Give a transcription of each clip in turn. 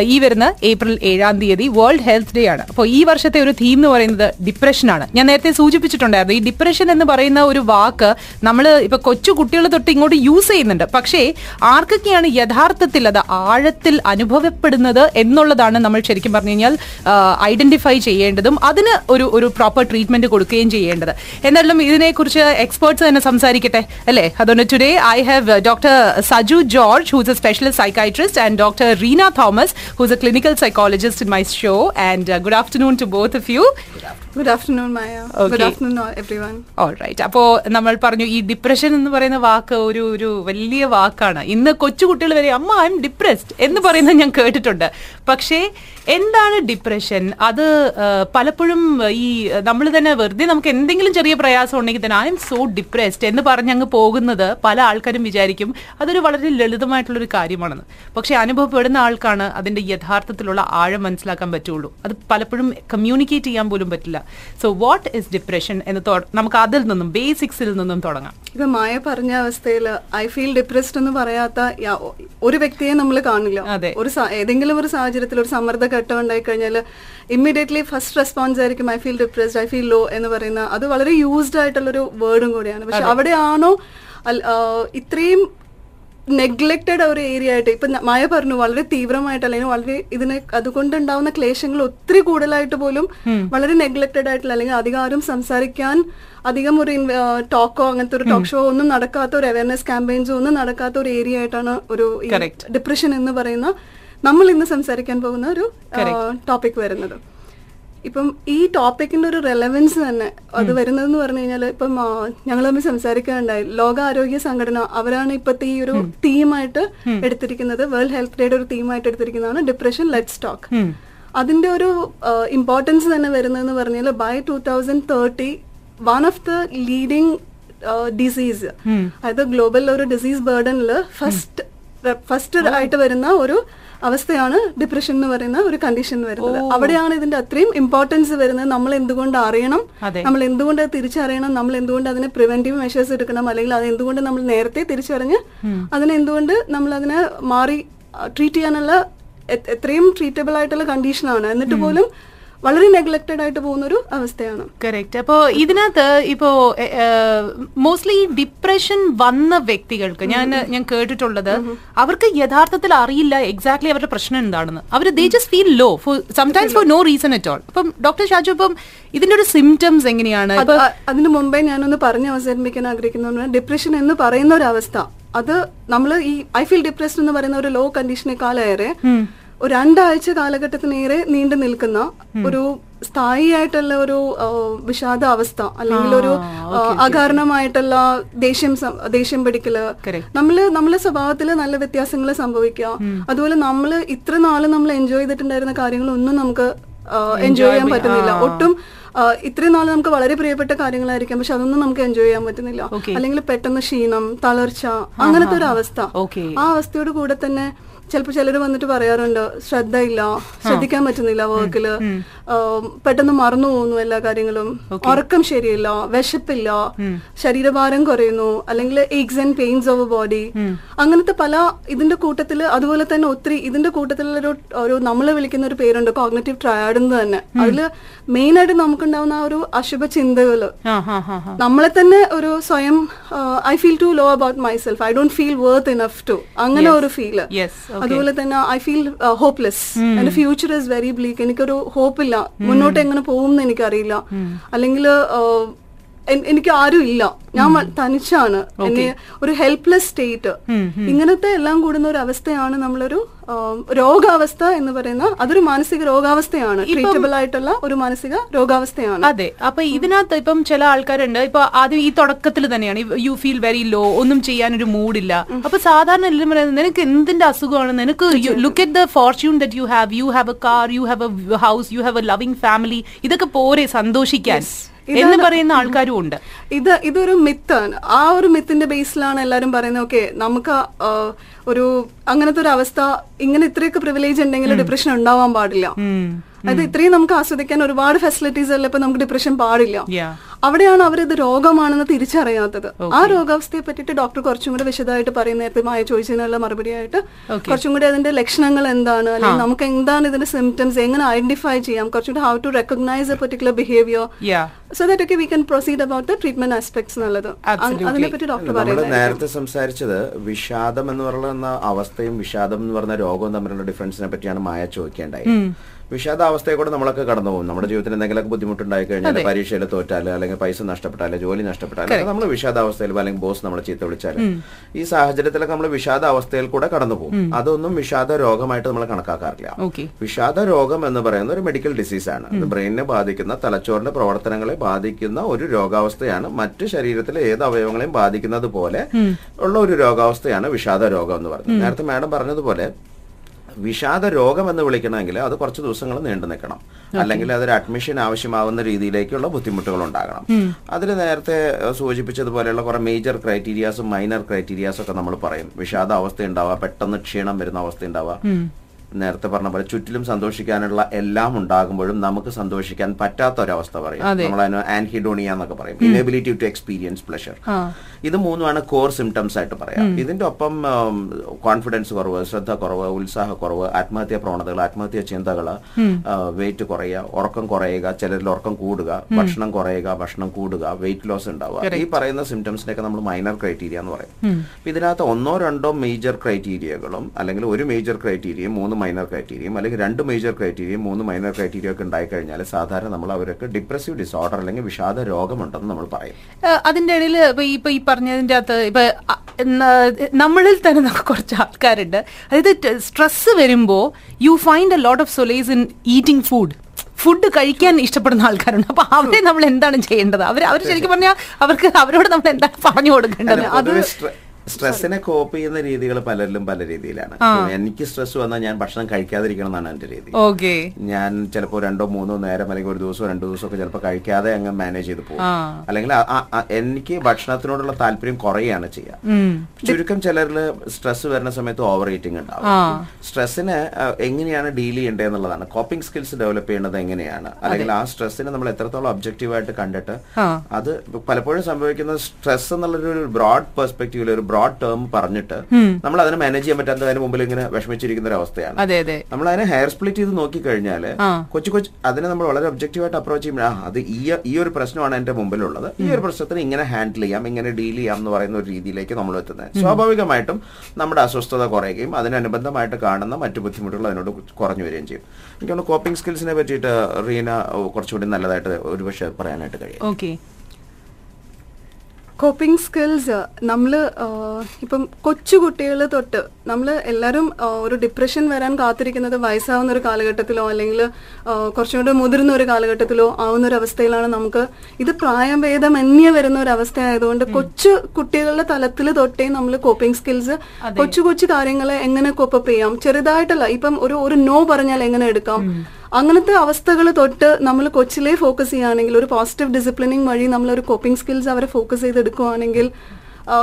ഈ വരുന്ന ഏപ്രിൽ ഏഴാം തീയതി വേൾഡ് ഹെൽത്ത് ഡേ ആണ്. അപ്പോൾ ഈ വർഷത്തെ ഒരു തീം എന്ന് പറയുന്നത് ഡിപ്രഷനാണ് ഞാൻ നേരത്തെ സൂചിപ്പിച്ചിട്ടുണ്ടായിരുന്നു. ഈ ഡിപ്രഷൻ എന്ന് പറയുന്ന ഒരു വാക്ക് നമ്മൾ ഇപ്പൊ കൊച്ചു കുട്ടികൾ തൊട്ട് ഇങ്ങോട്ട് യൂസ് ചെയ്യുന്നുണ്ട്. പക്ഷേ ആർക്കൊക്കെയാണ് യഥാർത്ഥത്തിൽ അത് ആഴത്തിൽ അനുഭവപ്പെടുന്നത് എന്നുള്ളതാണ് നമ്മൾ ശരിക്കും പറഞ്ഞു കഴിഞ്ഞാൽ ഐഡന്റിഫൈ ചെയ്യേണ്ടതും അതിന് ഒരു ഒരു പ്രോപ്പർ ട്രീറ്റ്മെന്റ് കൊടുക്കുകയും ചെയ്യേണ്ടത്. എന്നാലും ഇതിനെക്കുറിച്ച് എക്സ്പേർട്സ് തന്നെ സംസാരിക്കട്ടെ അല്ലേ? അതുകൊണ്ട് today I have doctor Saju George who's a specialist psychiatrist and doctor Reena Thomas who's a clinical psychologist in my show. And uh, good afternoon to both of you. Afternoon, afternoon Maya good afternoon everyone alright right അപ്പോ നമ്മൾ പറഞ്ഞു ഈ depression എന്ന് പറയുന്ന വാക്ക് ഒരു ഒരു വലിയ വാക്കാണ്. ഇന്ന് കൊച്ചുകുട്ടികൾ വരെ അമ്മ ഐ എം ഡിപ്രസ്ഡ് എന്ന് പറയുന്നത് ഞാൻ കേട്ടിട്ടുണ്ട്. പക്ഷേ എന്താണ് ഡിപ്രഷൻ അത് പലപ്പോഴും ഈ നമ്മൾ തന്നെ വെറുതെ നമുക്ക് എന്തെങ്കിലും ചെറിയ പ്രയാസം ഉണ്ടെങ്കിൽ തന്നെ ഐ എം സോ ഡിപ്രസ്ഡ് എന്ന് പറഞ്ഞ് അങ്ങ് പോകുന്നത് പല ആൾക്കാരും വിചാരിക്കും. അതൊരു വളരെ ലളിതമായിട്ടുള്ള ഒരു കാര്യമാണെന്ന്. പക്ഷേ അനുഭവപ്പെടുന്ന ആൾക്കാണ് അതിന്റെ യഥാർത്ഥത്തിലുള്ള ആഴം മനസ്സിലാക്കാൻ പറ്റുള്ളൂ. അത് പലപ്പോഴും കമ്മ്യൂണിക്കേറ്റ് ചെയ്യാൻ പോലും പറ്റില്ല. സോ വാട്ട് ഇസ് ഡിപ്രഷൻ എന്ന് നമുക്ക് അതിൽ നിന്നും ബേസിക്സിൽ നിന്നും തുടങ്ങാം. ഇപ്പൊ മായ പറഞ്ഞ അവസ്ഥയിൽ ഐ ഫീൽ ഡിപ്രസ്ഡ് എന്ന് പറയാത്ത ഒരു വ്യക്തിയെ നമ്മൾ കാണില്ല. അതെ. ഒരു ഏതെങ്കിലും ഒരു സാഹചര്യത്തിൽ ഒരു സമ്മർദ്ദ ഘട്ടം ഉണ്ടായി കഴിഞ്ഞാൽ ഇമ്മീഡിയറ്റ്ലി ഫസ്റ്റ് റെസ്പോൺസ് ആയിരിക്കും I feel depressed I feel low എന്ന് പറയുന്ന അത് വളരെ യൂസ്ഡ് ആയിട്ടുള്ള ഒരു വേർഡും കൂടിയാണ്. പക്ഷെ അവിടെയാണോ ഇത്രയും നെഗ്ലക്റ്റഡ് ഒരു ഏരിയ ആയിട്ട്. ഇപ്പൊ മഴ മായ പറഞ്ഞു വളരെ തീവ്രമായിട്ട് അല്ലെങ്കിൽ വളരെ ഇതിനെ അതുകൊണ്ടുണ്ടാവുന്ന ക്ലേശങ്ങൾ ഒത്തിരി കൂടുതലായിട്ട് പോലും വളരെ നെഗ്ലക്റ്റഡ് ആയിട്ടുള്ള അല്ലെങ്കിൽ അധികം ആരും സംസാരിക്കാൻ അധികം ഒരു ടോക്കോ അങ്ങനത്തെ ഒരു ടോക്ക് ഷോ ഒന്നും നടക്കാത്ത ഒരു അവയർനെസ് ക്യാമ്പയിൻസോ ഒന്നും നടക്കാത്ത ഒരു ഏരിയ ആയിട്ടാണ് ഒരു. ഡിപ്രഷൻ എന്ന് പറയുന്ന നമ്മൾ ഇന്ന് സംസാരിക്കാൻ പോകുന്ന ഒരു ടോപ്പിക് വരുന്നത്. ഇപ്പം ഈ ടോപ്പിക്കിന്റെ ഒരു റെലവൻസ് തന്നെ അത് വരുന്നതെന്ന് പറഞ്ഞു കഴിഞ്ഞാൽ ഇപ്പം ഞങ്ങൾ തമ്മിൽ സംസാരിക്കാനുണ്ടായി. ലോകാരോഗ്യ സംഘടന അവരാണ് ഇപ്പത്തെ ഈ ഒരു തീമായിട്ട് എടുത്തിരിക്കുന്നത്. വേൾഡ് ഹെൽത്ത് ഡേയുടെ ഒരു തീമായിട്ട് എടുത്തിരിക്കുന്നതാണ് ഡിപ്രഷൻ ലെറ്റ് സ്റ്റോക്ക് അതിന്റെ ഒരു ഇമ്പോർട്ടൻസ് തന്നെ വരുന്നതെന്ന് പറഞ്ഞാൽ by two thousand thirty one of the leading disease അതായത് ഗ്ലോബൽ ഒരു ഡിസീസ് ബേർഡനിൽ ഫസ്റ്റ് ഫസ്റ്റ് ആയിട്ട് വരുന്ന ഒരു അവസ്ഥയാണ് ഡിപ്രഷൻ എന്ന് പറയുന്ന ഒരു കണ്ടീഷൻ വരുന്നത്. അവിടെയാണ് ഇതിന്റെ അത്രയും ഇമ്പോർട്ടൻസ് വരുന്നത്. നമ്മൾ എന്തുകൊണ്ട് അറിയണം? നമ്മൾ എന്തുകൊണ്ട് അത് തിരിച്ചറിയണം? നമ്മൾ എന്തുകൊണ്ട് അതിനെ പ്രിവെന്റീവ് മെഷേഴ്സ് എടുക്കണം? അല്ലെങ്കിൽ അത് എന്തുകൊണ്ട് നമ്മൾ നേരത്തെ തിരിച്ചറിഞ്ഞ് അതിനെ എന്തുകൊണ്ട് നമ്മൾ അതിനെ മാറി ട്രീറ്റ് ചെയ്യാനുള്ള എത്രയും ട്രീറ്റബിൾ ആയിട്ടുള്ള കണ്ടീഷനാണ് എന്നിട്ട് പോലും വളരെ നെഗ്ലക്റ്റഡ് ആയിട്ട് പോകുന്ന ഒരു അവസ്ഥയാണ്. കറക്റ്റ് അപ്പോ ഇതിനകത്ത് ഇപ്പോ മോസ്റ്റ്ലി ഡിപ്രഷൻ വന്ന വ്യക്തികൾക്ക് ഞാൻ ഞാൻ കേട്ടിട്ടുള്ളത് അവർക്ക് യഥാർത്ഥത്തിൽ അറിയില്ല എക്സാക്ട്ലി അവരുടെ പ്രശ്നം എന്താണെന്ന്. അവർ they just feel low for sometimes for no reason at all അപ്പം ഡോക്ടർ ഷാജു ഇപ്പം ഇതിന്റെ ഒരു സിംറ്റംസ് എങ്ങനെയാണ്? അതിനു മുമ്പേ ഞാനൊന്ന് പറഞ്ഞ് അവസാനിപ്പിക്കാൻ ആഗ്രഹിക്കുന്ന ഡിപ്രഷൻ എന്ന് പറയുന്ന ഒരു അവസ്ഥ. അത് നമ്മൾ ഈ ഐ ഫീൽ ഡിപ്രസ്ഡ് എന്ന് പറയുന്ന ഒരു ലോ കണ്ടീഷനേക്കാളേറെ ഒരു രണ്ടാഴ്ച കാലഘട്ടത്തിനേറെ നീണ്ടു നിൽക്കുന്ന ഒരു സ്ഥായിയായിട്ടുള്ള ഒരു വിഷാദാവസ്ഥ വിഷാദ അവസ്ഥ അല്ലെങ്കിൽ ഒരു അകാരണമായിട്ടുള്ള ദേഷ്യം ദേഷ്യം പിടിക്കൽ. നമ്മൾ നമ്മളെ സ്വഭാവത്തിൽ നല്ല വ്യത്യാസങ്ങൾ സംഭവിക്കുക. അതുപോലെ നമ്മൾ ഇത്ര നാൾ നമ്മൾ എൻജോയ് ചെയ്തിട്ടുണ്ടായിരുന്ന കാര്യങ്ങളൊന്നും നമുക്ക് എൻജോയ് ചെയ്യാൻ പറ്റുന്നില്ല. ഒട്ടും ഇത്രയും നാൾ നമുക്ക് വളരെ പ്രിയപ്പെട്ട കാര്യങ്ങളായിരിക്കും. പക്ഷെ അതൊന്നും നമുക്ക് എൻജോയ് ചെയ്യാൻ പറ്റുന്നില്ല. അല്ലെങ്കിൽ പെട്ടെന്ന് ക്ഷീണം തളർച്ച അങ്ങനത്തെ ഒരു അവസ്ഥ. ആ അവസ്ഥയോട് കൂടെ തന്നെ ചിലപ്പോൾ ചിലർ വന്നിട്ട് പറയാറുണ്ട് ശ്രദ്ധയില്ല ശ്രദ്ധിക്കാൻ പറ്റുന്നില്ല വർക്കിൽ പെട്ടെന്ന് മറന്നു പോകുന്നു എല്ലാ കാര്യങ്ങളും. ഉറക്കം ശരിയില്ല വിശപ്പില്ല ശരീരഭാരം കുറയുന്നു അല്ലെങ്കിൽ aches and pains of body അങ്ങനത്തെ പല ഇതിന്റെ കൂട്ടത്തിൽ അതുപോലെ തന്നെ ഒത്തിരി ഇതിന്റെ കൂട്ടത്തിലുള്ള ഒരു ഒരു നമ്മൾ വിളിക്കുന്ന ഒരു പേരുണ്ട് കോഗ്നറ്റീവ് ട്രയാഡ് എന്ന് തന്നെ. അതിൽ മെയിൻ ആയിട്ട് നമുക്കുണ്ടാവുന്ന ആ ഒരു അശുഭ ഹാ നമ്മളെ തന്നെ ഒരു സ്വയം I feel too low about myself I don't feel worth enough to അങ്ങനെ ഒരു ഫീൽ അതുപോലെ തന്നെ ഐ ഫീൽ ഹോപ്പ്ലെസ് എന്റെ ഫ്യൂച്ചർ ഇസ് വെരി ബ്ലീക്ക് എനിക്കൊരു ഹോപ്പ് ഇല്ല. മുന്നോട്ട് എങ്ങനെ പോകും എന്ന് എനിക്കറിയില്ല അല്ലെങ്കിൽ എനിക്ക് ആരും ഇല്ല. ഞാൻ തനിച്ചാണ്. എന്നെ ഒരു ഹെൽപ്ലെസ് സ്റ്റേറ്റ് ഇങ്ങനത്തെ എല്ലാം കൂടുന്ന ഒരു അവസ്ഥയാണ് നമ്മളൊരു രോഗാവസ്ഥ എന്ന് പറയുന്ന അതൊരു മാനസിക രോഗാവസ്ഥയാണ്. ട്രീറ്റബിൾ ആയിട്ടുള്ള ഒരു മാനസിക രോഗാവസ്ഥയാണ്. അതെ. അപ്പൊ ഇതിനകത്ത് ഇപ്പം ചില ആൾക്കാരുണ്ട്. ഇപ്പൊ ആദ്യം ഈ തുടക്കത്തിൽ തന്നെയാണ്. യു ഫീൽ വെരി ലോ ഒന്നും ചെയ്യാനൊരു മൂഡില്ല അപ്പൊ സാധാരണ എല്ലാവരും പറയുന്നത് നിനക്ക് എന്തിന്റെ അസുഖമാണ്? നിനക്ക് look at the fortune that you have you have a car you have a house you have a loving family ഇതൊക്കെ പോരെ സന്തോഷിക്കാൻ. എന്ന് പറയുന്ന ആൾക്കാരും ഉണ്ട്. ഇത് ഇതൊരു മിത്താണ് ആ ഒരു മിത്തിന്റെ ബേസിലാണ് എല്ലാരും പറയുന്നത് ഓക്കെ നമുക്ക് ഒരു അങ്ങനത്തെ ഒരു അവസ്ഥ ഇങ്ങനെ ഇത്രയൊക്കെ പ്രിവിലേജ് ഉണ്ടെങ്കിൽ ഡിപ്രഷൻ ഉണ്ടാവാൻ പാടില്ല. അതായത് ഇത്രയും നമുക്ക് ആസ്വദിക്കാൻ ഒരുപാട് ഫെസിലിറ്റീസ് ഉള്ള ഇപ്പൊ നമുക്ക് ഡിപ്രഷൻ പാടില്ല. അവിടെയാണ് അവർ ഇത് രോഗമാണെന്ന് തിരിച്ചറിയാത്തത്. ആ രോഗാവസ്ഥയെ പറ്റിയിട്ട് ഡോക്ടർ കുറച്ചും കൂടെ വിശദമായിട്ട് പറയും നേരത്തെ മായ ചോദിച്ചതിനുള്ള മറുപടിയായിട്ട് കുറച്ചും കൂടി അതിന്റെ ലക്ഷണങ്ങൾ എന്താണ്? അല്ലെങ്കിൽ നമുക്ക് എന്താണ് ഇതിന്റെ സിംറ്റംസ് എങ്ങനെ ഐഡന്റിഫൈ ചെയ്യാം? കുറച്ചും കൂടി how to recognise a particular behaviour so that ഒക്കെ we can proceed about the treatment aspects എന്നുള്ളത് അതിനെ പറ്റി ഡോക്ടർ പറയുന്നത് നേരത്തെ സംസാരിച്ചത് വിഷാദം എന്ന് പറയുന്ന അവസ്ഥയും വിഷാദം എന്ന് പറയുന്ന രോഗവും തമ്മിലുള്ള ഡിഫറൻസിനെ പറ്റിയാണ് മായ ചോദിക്കേണ്ടായി വിഷാദാവസ്ഥയെ കൂടെ നമ്മളൊക്കെ കടന്നു പോകും നമ്മുടെ ജീവിതത്തിൽ എന്തെങ്കിലുമൊക്കെ ബുദ്ധിമുട്ടുണ്ടായി കഴിഞ്ഞാൽ പരീക്ഷയിൽ തോറ്റാൽ അല്ലെങ്കിൽ പൈസ നഷ്ടപ്പെട്ടാൽ ജോലി നഷ്ടപ്പെട്ടാൽ നമ്മൾ വിഷാദാവസ്ഥയിൽ അല്ലെങ്കിൽ ബോസ് നമ്മളെ ചീത്ത വിളിച്ചാൽ ഈ സാഹചര്യത്തിലൊക്കെ നമ്മൾ വിഷാദാവസ്ഥയിൽ കൂടെ കടന്നു പോകും അതൊന്നും വിഷാദ രോഗമായിട്ട് നമ്മൾ കണക്കാക്കാറില്ല. വിഷാദ രോഗം എന്ന് പറയുന്ന ഒരു മെഡിക്കൽ ഡിസീസാണ് ഇത് ബ്രെയിനിനെ ബാധിക്കുന്ന തലച്ചോറിന്റെ പ്രവർത്തനങ്ങളെ ബാധിക്കുന്ന ഒരു രോഗാവസ്ഥയാണ്. മറ്റു ശരീരത്തിലെ ഏത് അവയവങ്ങളെയും ബാധിക്കുന്നത് പോലെ ഉള്ള ഒരു രോഗാവസ്ഥയാണ് വിഷാദ രോഗം എന്ന് പറയുന്നത് നേരത്തെ മാഡം പറഞ്ഞതുപോലെ വിഷാദ രോഗം എന്ന് വിളിക്കണമെങ്കിൽ അത് കുറച്ച് ദിവസങ്ങൾ നീണ്ടു നിൽക്കണം. അല്ലെങ്കിൽ അതൊരു അഡ്മിഷൻ ആവശ്യമാവുന്ന രീതിയിലേക്കുള്ള ബുദ്ധിമുട്ടുകൾ ഉണ്ടാകണം. അതിൽ നേരത്തെ സൂചിപ്പിച്ചതുപോലെയുള്ള കുറെ മേജർ ക്രൈറ്റീരിയാസും മൈനർ ക്രൈറ്റീരിയാസും ഒക്കെ നമ്മൾ പറയും. വിഷാദ അവസ്ഥ ഉണ്ടാവുക പെട്ടെന്ന് ക്ഷീണം വരുന്ന അവസ്ഥ ഉണ്ടാവുക നേരത്തെ പറഞ്ഞ പോലെ ചുറ്റിലും സന്തോഷിക്കാനുള്ള എല്ലാം ഉണ്ടാകുമ്പോഴും നമുക്ക് സന്തോഷിക്കാൻ പറ്റാത്ത ഒരവസ്ഥ പറയും. നമ്മൾ അതിന് ആൻഹിഡോണിയ എന്നൊക്കെ പറയും. ഇനബിലിറ്റി ടു എക്സ്പീരിയൻസ് പ്ലഷർ ഇത് മൂന്നുമാണ് കോർ സിംറ്റംസ് ആയിട്ട് പറയാം. ഇതിന്റെ ഒപ്പം കോൺഫിഡൻസ് കുറവ് ശ്രദ്ധ കുറവ് ഉത്സാഹക്കുറവ് ആത്മഹത്യാ പ്രവണതകൾ ആത്മഹത്യാ ചിന്തകൾ വെയിറ്റ് കുറയുക ഉറക്കം കുറയുക ചിലരിൽ ഉറക്കം കൂടുക ഭക്ഷണം കുറയുക ഭക്ഷണം കൂടുക വെയിറ്റ് ലോസ് ഉണ്ടാവുക. ഈ പറയുന്ന സിംറ്റംസിനൊക്കെ നമ്മൾ മൈനർ ക്രൈറ്റീരിയ എന്ന് പറയും. ഇതിനകത്ത് ഒന്നോ രണ്ടോ മേജർ ക്രൈറ്റീരിയകളും അല്ലെങ്കിൽ ഒരു മേജർ ക്രൈറ്റീരിയയും മൂന്ന് മൈനർ ക്രൈറ്റീരിയയും അല്ലെങ്കിൽ രണ്ട് മേജർ ക്രൈറ്റീരിയയും മൂന്ന് മൈനർ ക്രൈറ്റീരിയ ഒക്കെ ഉണ്ടായി കഴിഞ്ഞാൽ സാധാരണ നമ്മൾ അവർക്ക് ഡിപ്രസീവ് ഡിസോർഡർ അല്ലെങ്കിൽ വിഷാദ രോഗമുണ്ടെന്ന് നമ്മൾ പറയും. അതിന്റെ ഇടയിൽ ഇപ്പൊ ഈ- പറഞ്ഞതിന്റെ അകത്ത് ഇപ്പൊ നമ്മളിൽ തന്നെ നമുക്ക് കുറച്ച് ആൾക്കാരുണ്ട്. അതായത് സ്ട്രെസ് വരുമ്പോ you find a lot of solace in eating food food കഴിക്കാൻ ഇഷ്ടപ്പെടുന്ന ആൾക്കാരുണ്ട്. അപ്പൊ അവരെ നമ്മൾ എന്താണ് ചെയ്യേണ്ടത്? അവർ അവർ ശരിക്കും പറഞ്ഞാൽ അവർക്ക് അവരോട് നമ്മൾ എന്താണ് പറഞ്ഞു കൊടുക്കേണ്ടത്? സ്ട്രെ- സ്ട്രെസ്സിനെ കോപ്പ് ചെയ്യുന്ന രീതികൾ പലരിലും പല രീതിയിലാണ്. എനിക്ക് സ്ട്രെസ് വന്നാൽ ഞാൻ ഭക്ഷണം കഴിക്കാതിരിക്കണം എന്നാണ് എന്റെ രീതി. ഓക്കെ. ഞാൻ ചിലപ്പോൾ രണ്ടോ മൂന്നോ നേരം അല്ലെങ്കിൽ ഒരു ദിവസം രണ്ടു ദിവസം ഒക്കെ ചിലപ്പോൾ കഴിക്കാതെ അങ്ങ് മാനേജ് ചെയ്ത് പോകും. അല്ലെങ്കിൽ എനിക്ക് ഭക്ഷണത്തിനോടുള്ള താല്പര്യം കുറയുകയാണ് ചെയ്യുക ചുരുക്കം ചിലരിൽ സ്ട്രെസ് വരുന്ന സമയത്ത് ഓവർ ഈറ്റിംഗ് ഉണ്ടാവും. സ്ട്രെസ്സിനെ എങ്ങനെയാണ് ഡീൽ ചെയ്യേണ്ടത് എന്നുള്ളതാണ്. കോപ്പിംഗ് സ്കിൽസ് ഡെവലപ്പ് ചെയ്യേണ്ടത് എങ്ങനെയാണ്? അല്ലെങ്കിൽ ആ സ്ട്രെസ്സിനെ നമ്മൾ എത്രത്തോളം ഒബ്ജക്റ്റീവായിട്ട് കണ്ടിട്ട് അത് പലപ്പോഴും സംഭവിക്കുന്ന സ്ട്രെസ് എന്നുള്ളൊരു ബ്രോഡ് പെർസ്പെക്റ്റീവിൽ ഒരു ബ്രോഡ് ടേം പറഞ്ഞിട്ട് നമ്മൾ അതിനെ മാനേജ് ചെയ്യാൻ പറ്റാത്തതിന് മുമ്പിൽ ഇങ്ങനെ വിഷമിച്ചിരിക്കുന്ന ഒരു അവസ്ഥയാണ്. നമ്മൾ അതിനെ ഹെയർ സ്പ്ലിറ്റ് ചെയ്ത് നോക്കിക്കഴിഞ്ഞാൽ. കൊച്ചു കൊച്ചു അതിനെ നമ്മൾ വളരെ ഒബ്ജക്റ്റീവായിട്ട് അപ്രോച്ച് ചെയ്യുമ്പോൾ അത് ഈ ഈ ഒരു പ്രശ്നമാണ് എന്റെ മുമ്പിലുള്ളത്. ഈ ഒരു പ്രശ്നത്തിന് ഇങ്ങനെ ഹാൻഡിൽ ചെയ്യാം ഇങ്ങനെ ഡീൽ ചെയ്യാം എന്ന് പറയുന്ന ഒരു രീതിയിലേക്ക് നമ്മൾ എത്തുന്നത്. സ്വാഭാവികമായിട്ടും നമ്മുടെ അസ്വസ്ഥത കുറയുകയും അതിനനുബന്ധമായിട്ട് കാണുന്ന മറ്റു ബുദ്ധിമുട്ടുകൾ അതിനോട് കുറഞ്ഞു വരികയും ചെയ്യും. എനിക്ക് കോപ്പിംഗ് സ്കിൽസിനെ പറ്റിയിട്ട് റീന കുറച്ചുകൂടി നല്ലതായിട്ട് ഒരുപക്ഷെ പറയാനായിട്ട് കഴിയും. ഓക്കെ കോപ്പിംഗ് സ്കിൽസ് നമ്മൾ ഇപ്പം കൊച്ചു കുട്ടികൾ തൊട്ട് നമ്മൾ എല്ലാവരും ഒരു ഡിപ്രഷൻ വരാൻ കാത്തിരിക്കുന്നത് വയസ്സാവുന്ന ഒരു കാലഘട്ടത്തിലോ അല്ലെങ്കിൽ ആ, കുറച്ചും കൂടെ മുതിർന്ന ഒരു കാലഘട്ടത്തിലോ ആവുന്ന ഒരു അവസ്ഥയിലാണ് നമുക്ക് ഇത് പ്രായഭേദമന്യേ വരുന്ന ഒരു അവസ്ഥ ആയതുകൊണ്ട് കൊച്ചു കുട്ടികളുടെ തലത്തിൽ തൊട്ടേ നമ്മൾ കോപ്പിംഗ് സ്കിൽസ് കൊച്ചു കൊച്ചു കാര്യങ്ങളെ എങ്ങനെ കോപ്പപ്പ് ചെയ്യാം? ചെറുതായിട്ടല്ല ഇപ്പം ഒരു ഒരു നോ പറഞ്ഞാൽ എങ്ങനെ എടുക്കാം? അങ്ങനത്തെ അവസ്ഥകൾ തൊട്ട് നമ്മൾ കൊച്ചിലെ ഫോക്കസ് ചെയ്യുകയാണെങ്കിൽ ഒരു പോസിറ്റീവ് ഡിസിപ്ലിനിങ് വഴി നമ്മൾ ഒരു കോപ്പിംഗ് സ്കിൽസ് അവരെ ഫോക്കസ് ചെയ്തെടുക്കുകയാണെങ്കിൽ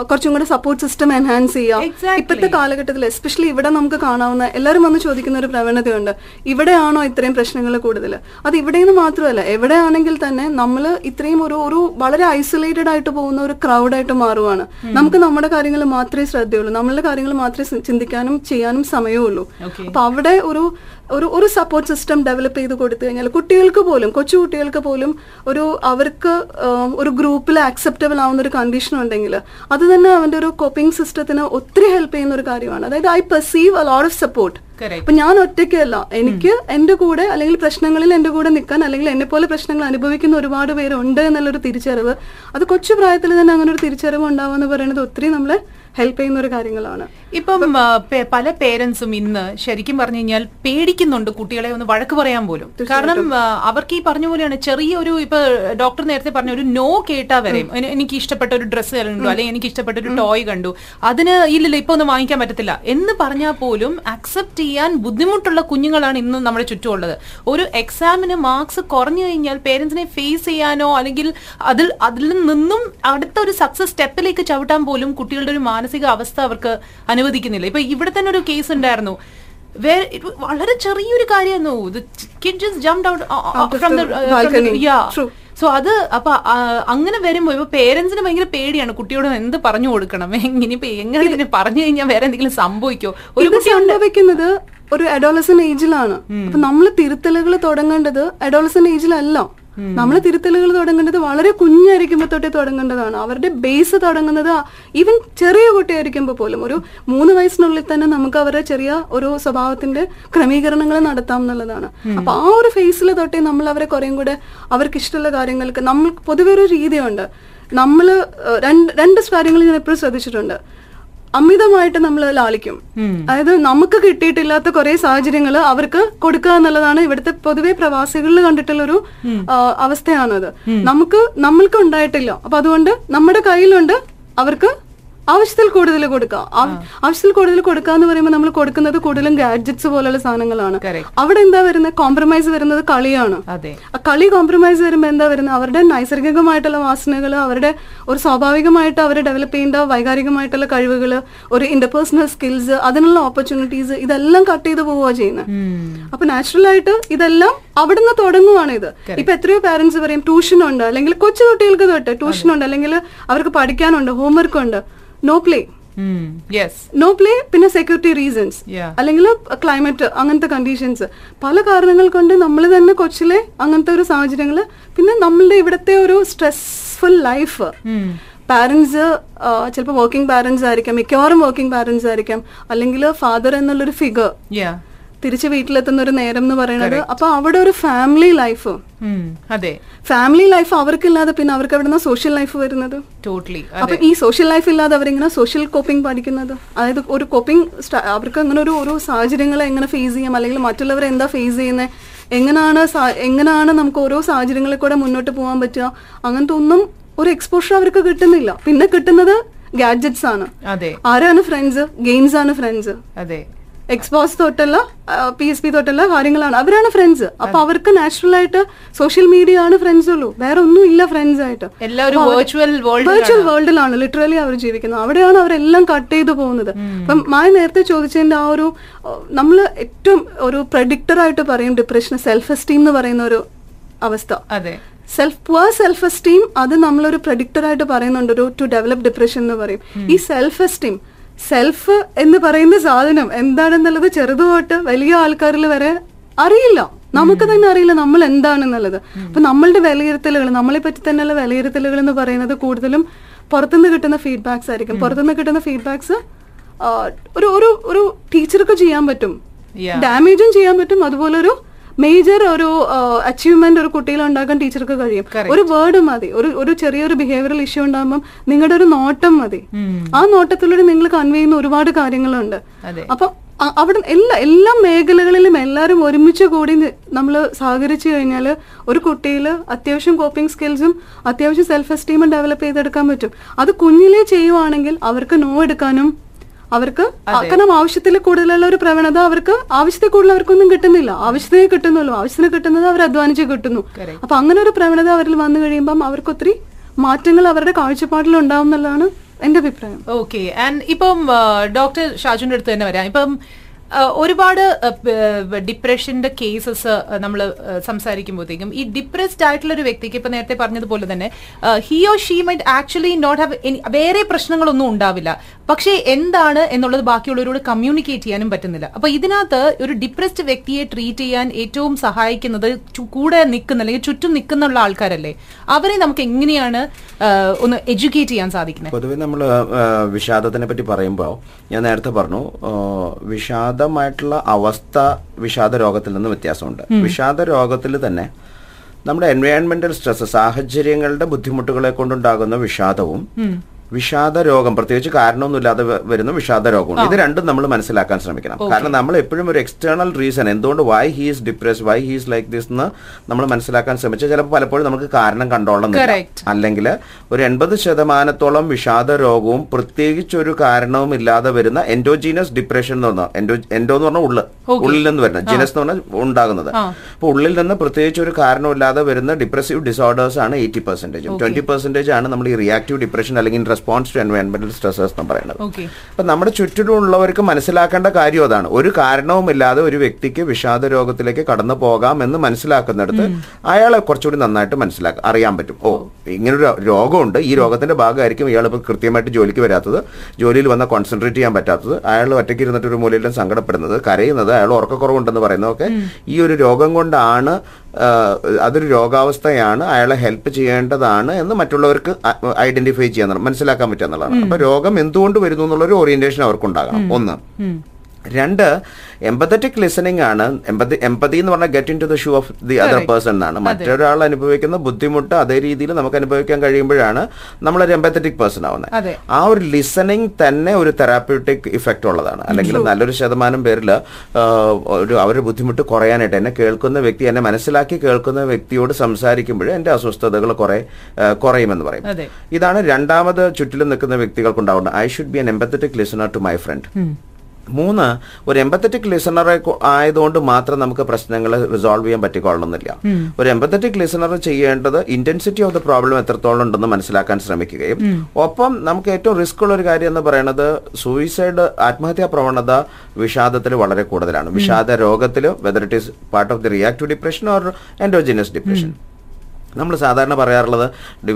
കുറച്ചും കൂടെ സപ്പോർട്ട് സിസ്റ്റം എൻഹാൻസ് ചെയ്യാം. ഇപ്പോഴത്തെ കാലഘട്ടത്തിൽ എസ്പെഷ്യലി ഇവിടെ നമുക്ക് കാണാവുന്ന എല്ലാവരും വന്ന് ചോദിക്കുന്ന ഒരു പ്രവണതയുണ്ട്. ഇവിടെയാണോ ഇത്രയും പ്രശ്നങ്ങൾ കൂടുതൽ അത് ഇവിടെ നിന്ന് മാത്രമല്ല എവിടെയാണെങ്കിൽ തന്നെ നമ്മൾ ഇത്രയും ഒരു ഒരു വളരെ ഐസൊലേറ്റഡ് ആയിട്ട് പോകുന്ന ഒരു ക്രൗഡായിട്ട് മാറുവാണ്. നമുക്ക് നമ്മുടെ കാര്യങ്ങൾ മാത്രമേ ശ്രദ്ധയുള്ളൂ. നമ്മളുടെ കാര്യങ്ങൾ മാത്രമേ ചിന്തിക്കാനും ചെയ്യാനും സമയമുള്ളൂ. അപ്പൊ അവിടെ ഒരു ഒരു ഒരു സപ്പോർട്ട് സിസ്റ്റം ഡെവലപ്പ് ചെയ്ത് കൊടുത്തു കഴിഞ്ഞാൽ കുട്ടികൾക്ക് പോലും കൊച്ചു കുട്ടികൾക്ക് പോലും ഒരു അവർക്ക് ഒരു ഗ്രൂപ്പിൽ ആക്സെപ്റ്റബിൾ ആവുന്ന ഒരു കണ്ടീഷൻ ഉണ്ടെങ്കിൽ അത് തന്നെ അവന്റെ ഒരു കോപ്പിംഗ് സിസ്റ്റത്തിന് ഒത്തിരി ഹെൽപ്പ് ചെയ്യുന്ന ഒരു കാര്യമാണ്. അതായത് I perceive a lot of support. അപ്പൊ ഞാൻ ഒറ്റയ്ക്കല്ല. എനിക്ക് എന്റെ കൂടെ അല്ലെങ്കിൽ പ്രശ്നങ്ങളിൽ എന്റെ കൂടെ നിൽക്കാൻ അല്ലെങ്കിൽ എന്നെ പോലെ പ്രശ്നങ്ങൾ അനുഭവിക്കുന്ന ഒരുപാട് പേരുണ്ട് എന്നുള്ളൊരു തിരിച്ചറിവ്. അത് കൊച്ചു പ്രായത്തിൽ തന്നെ അങ്ങനെ ഒരു തിരിച്ചറിവ് ഉണ്ടാവുക എന്ന് പറയുന്നത് ഒത്തിരി നമ്മളെ ഹെൽപ്പ് ചെയ്യുന്ന ഒരു കാര്യങ്ങളാണ്. ഇപ്പം പല പേരൻസും ഇന്ന് ശരിക്കും പറഞ്ഞു കഴിഞ്ഞാൽ പേടിക്കുന്നുണ്ട് കുട്ടികളെ ഒന്ന് വഴക്ക് പറയാൻ പോലും. കാരണം അവർക്ക് ഈ പറഞ്ഞ പോലെയാണ് ചെറിയൊരു ഇപ്പൊ ഡോക്ടർ നേരത്തെ പറഞ്ഞ ഒരു നോ കേട്ടാ വരെയും. എനിക്ക് ഇഷ്ടപ്പെട്ട ഒരു ഡ്രസ്സ് കണ്ടു അല്ലെങ്കിൽ എനിക്ക് ഇഷ്ടപ്പെട്ട ഒരു ടോയ് കണ്ടു. അതിന് ഇല്ലില്ല ഇപ്പൊ ഒന്നും വാങ്ങിക്കാൻ പറ്റത്തില്ല. എന്ന് പറഞ്ഞാൽ പോലും അക്സെപ്റ്റ് ചെയ്യാൻ ബുദ്ധിമുട്ടുള്ള കുഞ്ഞുങ്ങളാണ് ഇന്ന് നമ്മുടെ ചുറ്റുമുള്ളത്. ഒരു എക്സാമിന് മാർക്സ് കുറഞ്ഞു കഴിഞ്ഞാൽ പേരൻസിനെ ഫേസ് ചെയ്യാനോ അല്ലെങ്കിൽ അതിൽ അതിൽ നിന്നും അടുത്ത ഒരു സക്സസ് സ്റ്റെപ്പിലേക്ക് ചവിട്ടാൻ പോലും കുട്ടികളുടെ ഒരു മാനസിക അവസ്ഥ അവർക്ക് അനുവദിക്കുന്നില്ല. ഇപ്പൊ ഇവിടെ തന്നെ ഒരു കേസ് ഉണ്ടായിരുന്നു. വേർ ഇറ്റ് വളരെ ചെറിയൊരു കാര്യമായിരുന്നു. Kid just jump out from the. So അത് അപ്പൊ അങ്ങനെ വരുമ്പോ ഇപ്പൊ പേരൻസിന് ഭയങ്കര പേടിയാണ്. കുട്ടിയോട് എന്ത് പറഞ്ഞു കൊടുക്കണം? ഇനിയിപ്പോ എങ്ങനെ ഇതിനെ പറഞ്ഞു കഴിഞ്ഞാൽ വേറെ എന്തെങ്കിലും സംഭവിക്കോ? ഒരു കുട്ടി സംഭവിക്കുന്നത് ഒരു അഡോളസൻ ഏജിലാണ് അപ്പൊ നമ്മൾ തിരുത്തലുകൾ തുടങ്ങേണ്ടത് അഡോളസൻ ഏജിലല്ല നമ്മൾ തിരുത്തലുകൾ തുടങ്ങേണ്ടത് വളരെ കുഞ്ഞായിരിക്കുമ്പോൾ തൊട്ടേ തുടങ്ങേണ്ടതാണ്. അവരുടെ ബേസ് തുടങ്ങുന്നത് ഈവൻ ചെറിയ കുട്ടിയായിരിക്കുമ്പോൾ പോലും ഒരു മൂന്ന് വയസ്സിനുള്ളിൽ തന്നെ നമുക്ക് അവരുടെ ചെറിയ ഒരു സ്വഭാവത്തിന്റെ ക്രമീകരണങ്ങൾ നടത്താം എന്നുള്ളതാണ്. അപ്പൊ ആ ഒരു ഫേസിൽ തൊട്ടേ നമ്മൾ അവരെ കുറേം കൂടെ അവർക്ക് ഇഷ്ടമുള്ള കാര്യങ്ങൾക്ക് നമ്മൾ പൊതുവെ ഒരു രീതിയുണ്ട്. നമ്മൾ രണ്ട് രണ്ട് കാര്യങ്ങൾ ഞാൻ എപ്പോഴും ശ്രദ്ധിച്ചിട്ടുണ്ട്. അമിതമായിട്ട് നമ്മൾ ലാളിക്കും. അതായത് നമുക്ക് കിട്ടിയിട്ടില്ലാത്ത കുറെ സാഹചര്യങ്ങൾ അവർക്ക് കൊടുക്കുക എന്നുള്ളതാണ് ഇവിടുത്തെ പൊതുവെ പ്രവാസികളിൽ കണ്ടിട്ടുള്ള ഒരു അവസ്ഥയാണത്. നമുക്ക് നമ്മൾക്ക് ഉണ്ടായിട്ടില്ല. അപ്പൊ അതുകൊണ്ട് നമ്മുടെ കയ്യിലുണ്ട് അവർക്ക് ആവശ്യത്തിൽ കൂടുതൽ കൊടുക്കാം. ആവ- ആവശ്യത്തിൽ കൂടുതൽ കൊടുക്കുക എന്ന് പറയുമ്പോൾ നമ്മൾ കൊടുക്കുന്നത് കൂടുതലും ഗാഡ്ജറ്റ്സ് പോലുള്ള സാധനങ്ങളാണ്. അവിടെ എന്താ വരുന്നത്? കോംപ്രമൈസ് വരുന്നത് കളിയാണ്. കളി കോംപ്രമൈസ് വരുമ്പോൾ എന്താ വരുന്നത്? അവരുടെ നൈസർഗികമായിട്ടുള്ള വാസനകൾ അവരുടെ ഒരു സ്വാഭാവികമായിട്ട് അവർ ഡെവലപ്പ് ചെയ്യേണ്ട വൈകാരികമായിട്ടുള്ള കഴിവുകൾ ഒരു ഇന്റർപേഴ്സണൽ സ്കിൽസ് അതിനുള്ള ഓപ്പർച്യൂണിറ്റീസ് ഇതെല്ലാം കട്ട് ചെയ്ത് പോവുക ചെയ്യുന്നത് അപ്പൊ നാച്ചുറൽ ആയിട്ട് ഇതെല്ലാം അവിടെ നിന്ന് തുടങ്ങുവാണ് ഇത്. ഇപ്പൊ എത്രയോ പാരന്റ്സ് പറയും ട്യൂഷൻ ഉണ്ട് അല്ലെങ്കിൽ കൊച്ചു കുട്ടികൾക്ക് തൊട്ട് ട്യൂഷൻ ഉണ്ട് അല്ലെങ്കിൽ അവർക്ക് പഠിക്കാനുണ്ട് ഹോംവർക്ക് ഉണ്ട്. നോ പ്ലേ നോ പ്ലേ പിന്നെ സെക്യൂരിറ്റി റീസൺസ്. അല്ലെങ്കിൽ ക്ലൈമറ്റ് അങ്ങനത്തെ കണ്ടീഷൻസ് പല കാരണങ്ങൾ കൊണ്ട് നമ്മൾ തന്നെ കൊച്ചിലെ അങ്ങനത്തെ ഒരു സാഹചര്യങ്ങൾ പിന്നെ നമ്മളുടെ ഇവിടുത്തെ ഒരു സ്ട്രെസ്ഫുൾ ലൈഫ് പാരന്റ്സ് ചിലപ്പോൾ വർക്കിംഗ് പാരന്റ്സ് ആയിരിക്കാം മിക്കവാറും വർക്കിംഗ് പാരന്റ്സ് ആയിരിക്കാം. അല്ലെങ്കിൽ ഫാദർ എന്നുള്ളൊരു ഫിഗർ തിരിച്ച് വീട്ടിലെത്തുന്ന ഒരു നേരം എന്ന് പറയുന്നത് അപ്പൊ അവിടെ ഒരു ഫാമിലി ലൈഫ് അതെ. ഫാമിലി ലൈഫ് അവർക്കില്ലാതെ പിന്നെ അവർക്ക് എവിടെ സോഷ്യൽ ലൈഫ് വരുന്നത്? ടോട്ടലി അപ്പൊ ഈ സോഷ്യൽ ലൈഫ് ഇല്ലാതെ അവരെങ്ങനെ സോഷ്യൽ കോപ്പിംഗ് പഠിക്കുന്നത്? അതായത് ഒരു കോപ്പിംഗ് അവർക്ക് അങ്ങനെ ഒരു ഓരോ സാഹചര്യങ്ങളെ എങ്ങനെ ഫേസ് ചെയ്യാം? അല്ലെങ്കിൽ മറ്റുള്ളവരെ എന്താ ഫേസ് ചെയ്യുന്നത് എങ്ങനെയാണ് എങ്ങനെയാണ് നമുക്ക് ഓരോ സാഹചര്യങ്ങളിൽ കൂടെ മുന്നോട്ട് പോകാൻ പറ്റുക? അങ്ങനത്തെ ഒന്നും ഒരു എക്സ്പോഷർ അവർക്ക് കിട്ടുന്നില്ല. പിന്നെ കിട്ടുന്നത് ഗാഡ്ജറ്റ്സ് ആണ്. ആരാണ് ഫ്രണ്ട്സ് ഗെയിംസ് ആണ് ഫ്രണ്ട്സ് അതെ. എക്സ്ബോസ് തൊട്ടുള്ള പി എസ് പി തൊട്ടുള്ള കാര്യങ്ങളാണ്. അവരാണ് ഫ്രണ്ട്സ് അപ്പൊ അവർക്ക് നാച്ചുറൽ ആയിട്ട് സോഷ്യൽ മീഡിയ ആണ് ഫ്രണ്ട്സ് ഉള്ളൂ. വേറെ ഒന്നും ഇല്ല ഫ്രണ്ട്സ് ആയിട്ട്. വെർച്വൽ വേൾഡ് വെർച്വൽ വേൾഡിലാണ് ലിറ്ററലി അവർ ജീവിക്കുന്നത്. അവിടെയാണ് അവരെല്ലാം കട്ട് ചെയ്തു പോകുന്നത്. അപ്പം മായ നേരത്തെ ചോദിച്ചതിന്റെ ആ ഒരു നമ്മൾ ഏറ്റവും ഒരു പ്രഡിക്ടർ ആയിട്ട് പറയും ഡിപ്രഷൻ സെൽഫ് എസ്റ്റീം എന്ന് പറയുന്ന ഒരു അവസ്ഥ. അതെ. സെൽഫ് പുവർ സെൽഫ് എസ്റ്റീം അത് നമ്മളൊരു പ്രഡിക്ടർ ആയിട്ട് പറയുന്നുണ്ട്. ഒരു ടു ഡെവലപ്പ് ഡിപ്രഷൻ എന്ന് പറയും. ഈ സെൽഫ് എസ്റ്റീം സെൽഫ് എന്ന് പറയുന്ന സാധനം എന്താണെന്നുള്ളത് ചെറുതുമായിട്ട് വലിയ ആൾക്കാരിൽ വരെ അറിയില്ല. നമുക്ക് തന്നെ അറിയില്ല നമ്മൾ എന്താണെന്നുള്ളത്. അപ്പൊ നമ്മളുടെ വിലയിരുത്തലുകൾ നമ്മളെ പറ്റി തന്നെയുള്ള വിലയിരുത്തലുകൾ എന്ന് പറയുന്നത് കൂടുതലും പുറത്തുനിന്ന് കിട്ടുന്ന ഫീഡ്ബാക്സ് ആയിരിക്കും. പുറത്തുനിന്ന് കിട്ടുന്ന ഫീഡ്ബാക്സ് ഒരു ഒരു ഒരു ടീച്ചർക്ക് ചെയ്യാൻ പറ്റും. ഡാമേജും ചെയ്യാൻ പറ്റും. അതുപോലെ ഒരു മേജർ ഒരു അച്ചീവ്മെന്റ് ഒരു കുട്ടിയിൽ ഉണ്ടാക്കാൻ ടീച്ചർക്ക് കഴിയും. ഒരു വേർഡ് മതി. ഒരു ഒരു ചെറിയൊരു ബിഹേവിയറൽ ഇഷ്യൂ ഉണ്ടാകുമ്പോൾ നിങ്ങളുടെ ഒരു നോട്ടം മതി. ആ നോട്ടത്തിലൂടെ നിങ്ങൾ കൺവേ ചെയ്യുന്ന ഒരുപാട് കാര്യങ്ങളുണ്ട്. അപ്പൊ അവിടെ എല്ലാ എല്ലാ മേഖലകളിലും എല്ലാവരും ഒരുമിച്ച് കൂടി നമ്മൾ സഹകരിച്ചു കഴിഞ്ഞാൽ ഒരു കുട്ടിയിൽ അത്യാവശ്യം കോപ്പിംഗ് സ്കിൽസും അത്യാവശ്യം സെൽഫ് എസ്റ്റീമും ഡെവലപ്പ് ചെയ്തെടുക്കാൻ പറ്റും. അത് കുഞ്ഞിലേ ചെയ്യുവാണെങ്കിൽ അവർക്ക് നോ എടുക്കാനും അവർക്ക് കാരണം ആവശ്യത്തിൽ കൂടുതലുള്ള ഒരു പ്രവണത അവർക്ക് ആവശ്യത്തിൽ കൂടുതൽ അവർക്കൊന്നും കിട്ടുന്നില്ല. ആവശ്യത്തിന് കിട്ടുന്നുള്ളൂ. ആവശ്യത്തിന് കിട്ടുന്നത് അവർ അധ്വാനിച്ച് കിട്ടുന്നു. അപ്പൊ അങ്ങനെ ഒരു പ്രവണത അവരിൽ വന്നു കഴിയുമ്പം അവർക്ക് ഒത്തിരി മാറ്റങ്ങൾ അവരുടെ കാഴ്ചപ്പാടിൽ ഉണ്ടാവും എന്നുള്ളതാണ് എന്റെ അഭിപ്രായം. ഓക്കെ ആൻഡ് ഇപ്പം ഡോക്ടർ ഷാജുന്റെ അടുത്ത് തന്നെ വരാം. ഇപ്പം ഒരുപാട് ഡിപ്രഷന്റെ കേസസ് നമ്മൾ സംസാരിക്കുമ്പോഴത്തേക്കും ഈ ഡിപ്രസ്ഡ് ആയിട്ടുള്ള ഒരു വ്യക്തിക്ക് ഇപ്പൊ നേരത്തെ പറഞ്ഞതുപോലെ തന്നെ he or she might actually not have any വേറെ പ്രശ്നങ്ങളൊന്നും ഉണ്ടാവില്ല. പക്ഷേ എന്താണ് എന്നുള്ളത് ബാക്കിയുള്ളവരോട് കമ്മ്യൂണിക്കേറ്റ് ചെയ്യാനും പറ്റുന്നില്ല. അപ്പൊ ഇതിനകത്ത് ഒരു ഡിപ്രസ്ഡ് വ്യക്തിയെ ട്രീറ്റ് ചെയ്യാൻ ഏറ്റവും സഹായിക്കുന്നത് കൂടെ നിൽക്കുന്ന അല്ലെങ്കിൽ ചുറ്റും നിൽക്കുന്ന ആൾക്കാരല്ലേ? അവരെ നമുക്ക് എങ്ങനെയാണ് ഒന്ന് എഡ്യൂക്കേറ്റ് ചെയ്യാൻ സാധിക്കുന്നത്? പൊതുവെ നമ്മൾ വിഷാദത്തിനെ പറ്റി പറയുമ്പോൾ ഞാൻ നേരത്തെ പറഞ്ഞു വിഷാദമായിട്ടുള്ള അവസ്ഥ വിഷാദ രോഗത്തിൽ നിന്ന് വ്യത്യാസമുണ്ട്. വിഷാദ രോഗത്തിൽ തന്നെ നമ്മുടെ എൻവയോൺമെന്റൽ സ്ട്രെസ് സാഹചര്യങ്ങളുടെ ബുദ്ധിമുട്ടുകളെ കൊണ്ടുണ്ടാകുന്ന വിഷാദവും വിഷാദ രോഗം പ്രത്യേകിച്ച് കാരണമൊന്നുമില്ലാതെ വരുന്ന വിഷാദ രോഗവും ഇത് രണ്ടും നമ്മൾ മനസ്സിലാക്കാൻ ശ്രമിക്കണം. കാരണം നമ്മൾ എപ്പോഴും ഒരു എക്സ്റ്റേണൽ റീസൺ എന്തുകൊണ്ട് why he's depress why he's like this എന്ന് നമ്മൾ മനസ്സിലാക്കാൻ ശ്രമിച്ചാൽ ചിലപ്പോൾ പലപ്പോഴും നമുക്ക് കാരണം കണ്ടോളണം. അല്ലെങ്കിൽ ഒരു എൺപത് ശതമാനത്തോളം വിഷാദ രോഗവും പ്രത്യേകിച്ച് ഒരു കാരണവും ഇല്ലാതെ വരുന്ന എൻഡോജീനസ് ഡിപ്രഷൻ എന്ന് പറഞ്ഞാൽ എൻഡോ എൻഡോ എന്ന് പറഞ്ഞാൽ ഉള്ള്. ഉള്ളിൽ നിന്ന് വരുന്ന ജിനസ് എന്ന് പറഞ്ഞാൽ ഉണ്ടാകുന്നത്. അപ്പൊ ഉള്ളിൽ നിന്ന് പ്രത്യേകിച്ച് ഒരു കാരണമില്ലാതെ വരുന്ന ഡിപ്രസീവ് ഡിസോർഡേഴ്സ് ആണ് എയ്റ്റി പെർസെന്റേജും ട്വന്റി പെർസെന്റേജ് ആണ് നമ്മൾ ഈ റിയാക്റ്റീവ് ഡിപ്രഷൻ അല്ലെങ്കിൽ റെസ്പോൺസ് ടു എൻവയൺമെന്റൽ സ്ട്രെസ്സസ് എന്ന് പറയുന്നത്. അപ്പൊ നമ്മുടെ ചുറ്റിലുള്ളവർക്ക് മനസ്സിലാക്കേണ്ട കാര്യം അതാണ്. ഒരു കാരണവുമില്ലാതെ ഒരു വ്യക്തിക്ക് വിഷാദ രോഗത്തിലേക്ക് കടന്നു പോകാം എന്ന് മനസ്സിലാക്കുന്നിടത്ത് അയാളെ കുറച്ചുകൂടി നന്നായിട്ട് മനസ്സിലാക്കാം അറിയാൻ പറ്റും. ഓ ഇങ്ങനൊരു രോഗമുണ്ട്. ഈ രോഗത്തിന്റെ ഭാഗമായിരിക്കും ഇയാൾ ഇപ്പോൾ കൃത്യമായിട്ട് ജോലിക്ക് വരാത്തത്. ജോലിയിൽ വന്ന കോൺസെൻട്രേറ്റ് ചെയ്യാൻ പറ്റാത്തത്. അയാൾ ഒറ്റയ്ക്ക് ഇരുന്നിട്ട് ഒരു മൂലയിലും സങ്കടപ്പെടുന്നത് കരയുന്നത് അയാൾ ഉറക്കക്കുറവുണ്ടെന്ന് പറയുന്നതൊക്കെ ഈ ഒരു രോഗം കൊണ്ടാണ് അതൊരു രോഗാവസ്ഥയാണ്. അയാളെ ഹെൽപ്പ് ചെയ്യേണ്ടതാണ് എന്ന് മറ്റുള്ളവർക്ക് ഐഡന്റിഫൈ ചെയ്യാൻ മനസ്സിലാക്കാൻ പറ്റുക എന്നുള്ളതാണ്. അപ്പൊ രോഗം എന്തുകൊണ്ട് വരുന്നു എന്നുള്ളൊരു ഓറിയന്റേഷൻ അവർക്കുണ്ടാകണം. ഒന്ന്. രണ്ട് എമ്പത്തറ്റിക് ലിസണിംഗ് ആണ്. എമ്പതി എമ്പതി എന്ന് പറഞ്ഞാൽ get in to the shoe of the other. Person എന്നാണ്. മറ്റൊരാൾ അനുഭവിക്കുന്ന ബുദ്ധിമുട്ട് അതേ രീതിയിൽ നമുക്ക് അനുഭവിക്കാൻ കഴിയുമ്പോഴാണ് നമ്മളൊരു എമ്പത്തറ്റിക് പേഴ്സൺ ആവുന്നത്. ആ ഒരു ലിസണിങ് തന്നെ ഒരു തെറാപ്യൂട്ടിക് ഇഫക്റ്റ് ഉള്ളതാണ്. അല്ലെങ്കിൽ നല്ലൊരു ശതമാനം പേരിൽ ഒരു അവരുടെ ബുദ്ധിമുട്ട് കുറയാനായിട്ട് എന്നെ കേൾക്കുന്ന വ്യക്തി എന്നെ മനസ്സിലാക്കി കേൾക്കുന്ന വ്യക്തിയോട് സംസാരിക്കുമ്പോൾ എന്റെ അസ്വസ്ഥതകൾ കുറെ കുറയുമെന്ന് പറയും. ഇതാണ് രണ്ടാമത് ചുറ്റിലും നിൽക്കുന്ന വ്യക്തികൾക്കുണ്ടാവുന്നത് I should be an empathetic listener to my friend മൂന്ന് ഒരു എമ്പത്തറ്റിക് ലിസണറെ ആയതുകൊണ്ട് മാത്രം നമുക്ക് പ്രശ്നങ്ങൾ റിസോൾവ് ചെയ്യാൻ പറ്റിക്കൊള്ളണമെന്നില്ല. ഒരു എമ്പത്തറ്റിക് ലിസണർ ചെയ്യേണ്ടത് ഇന്റൻസിറ്റി ഓഫ് ദ പ്രോബ്ലം എത്രത്തോളം ഉണ്ടെന്ന് മനസ്സിലാക്കാൻ ശ്രമിക്കുകയും ഒപ്പം നമുക്ക് ഏറ്റവും റിസ്ക് ഉള്ള ഒരു കാര്യം എന്ന് പറയുന്നത് സൂയിസൈഡ് ആത്മഹത്യാ പ്രവണത വിഷാദത്തിൽ വളരെ കൂടുതലാണ്. വിഷാദ രോഗത്തിൽ whether it is part of the reactive depression or endogenous depression നമ്മൾ സാധാരണ പറയാറുള്ളത്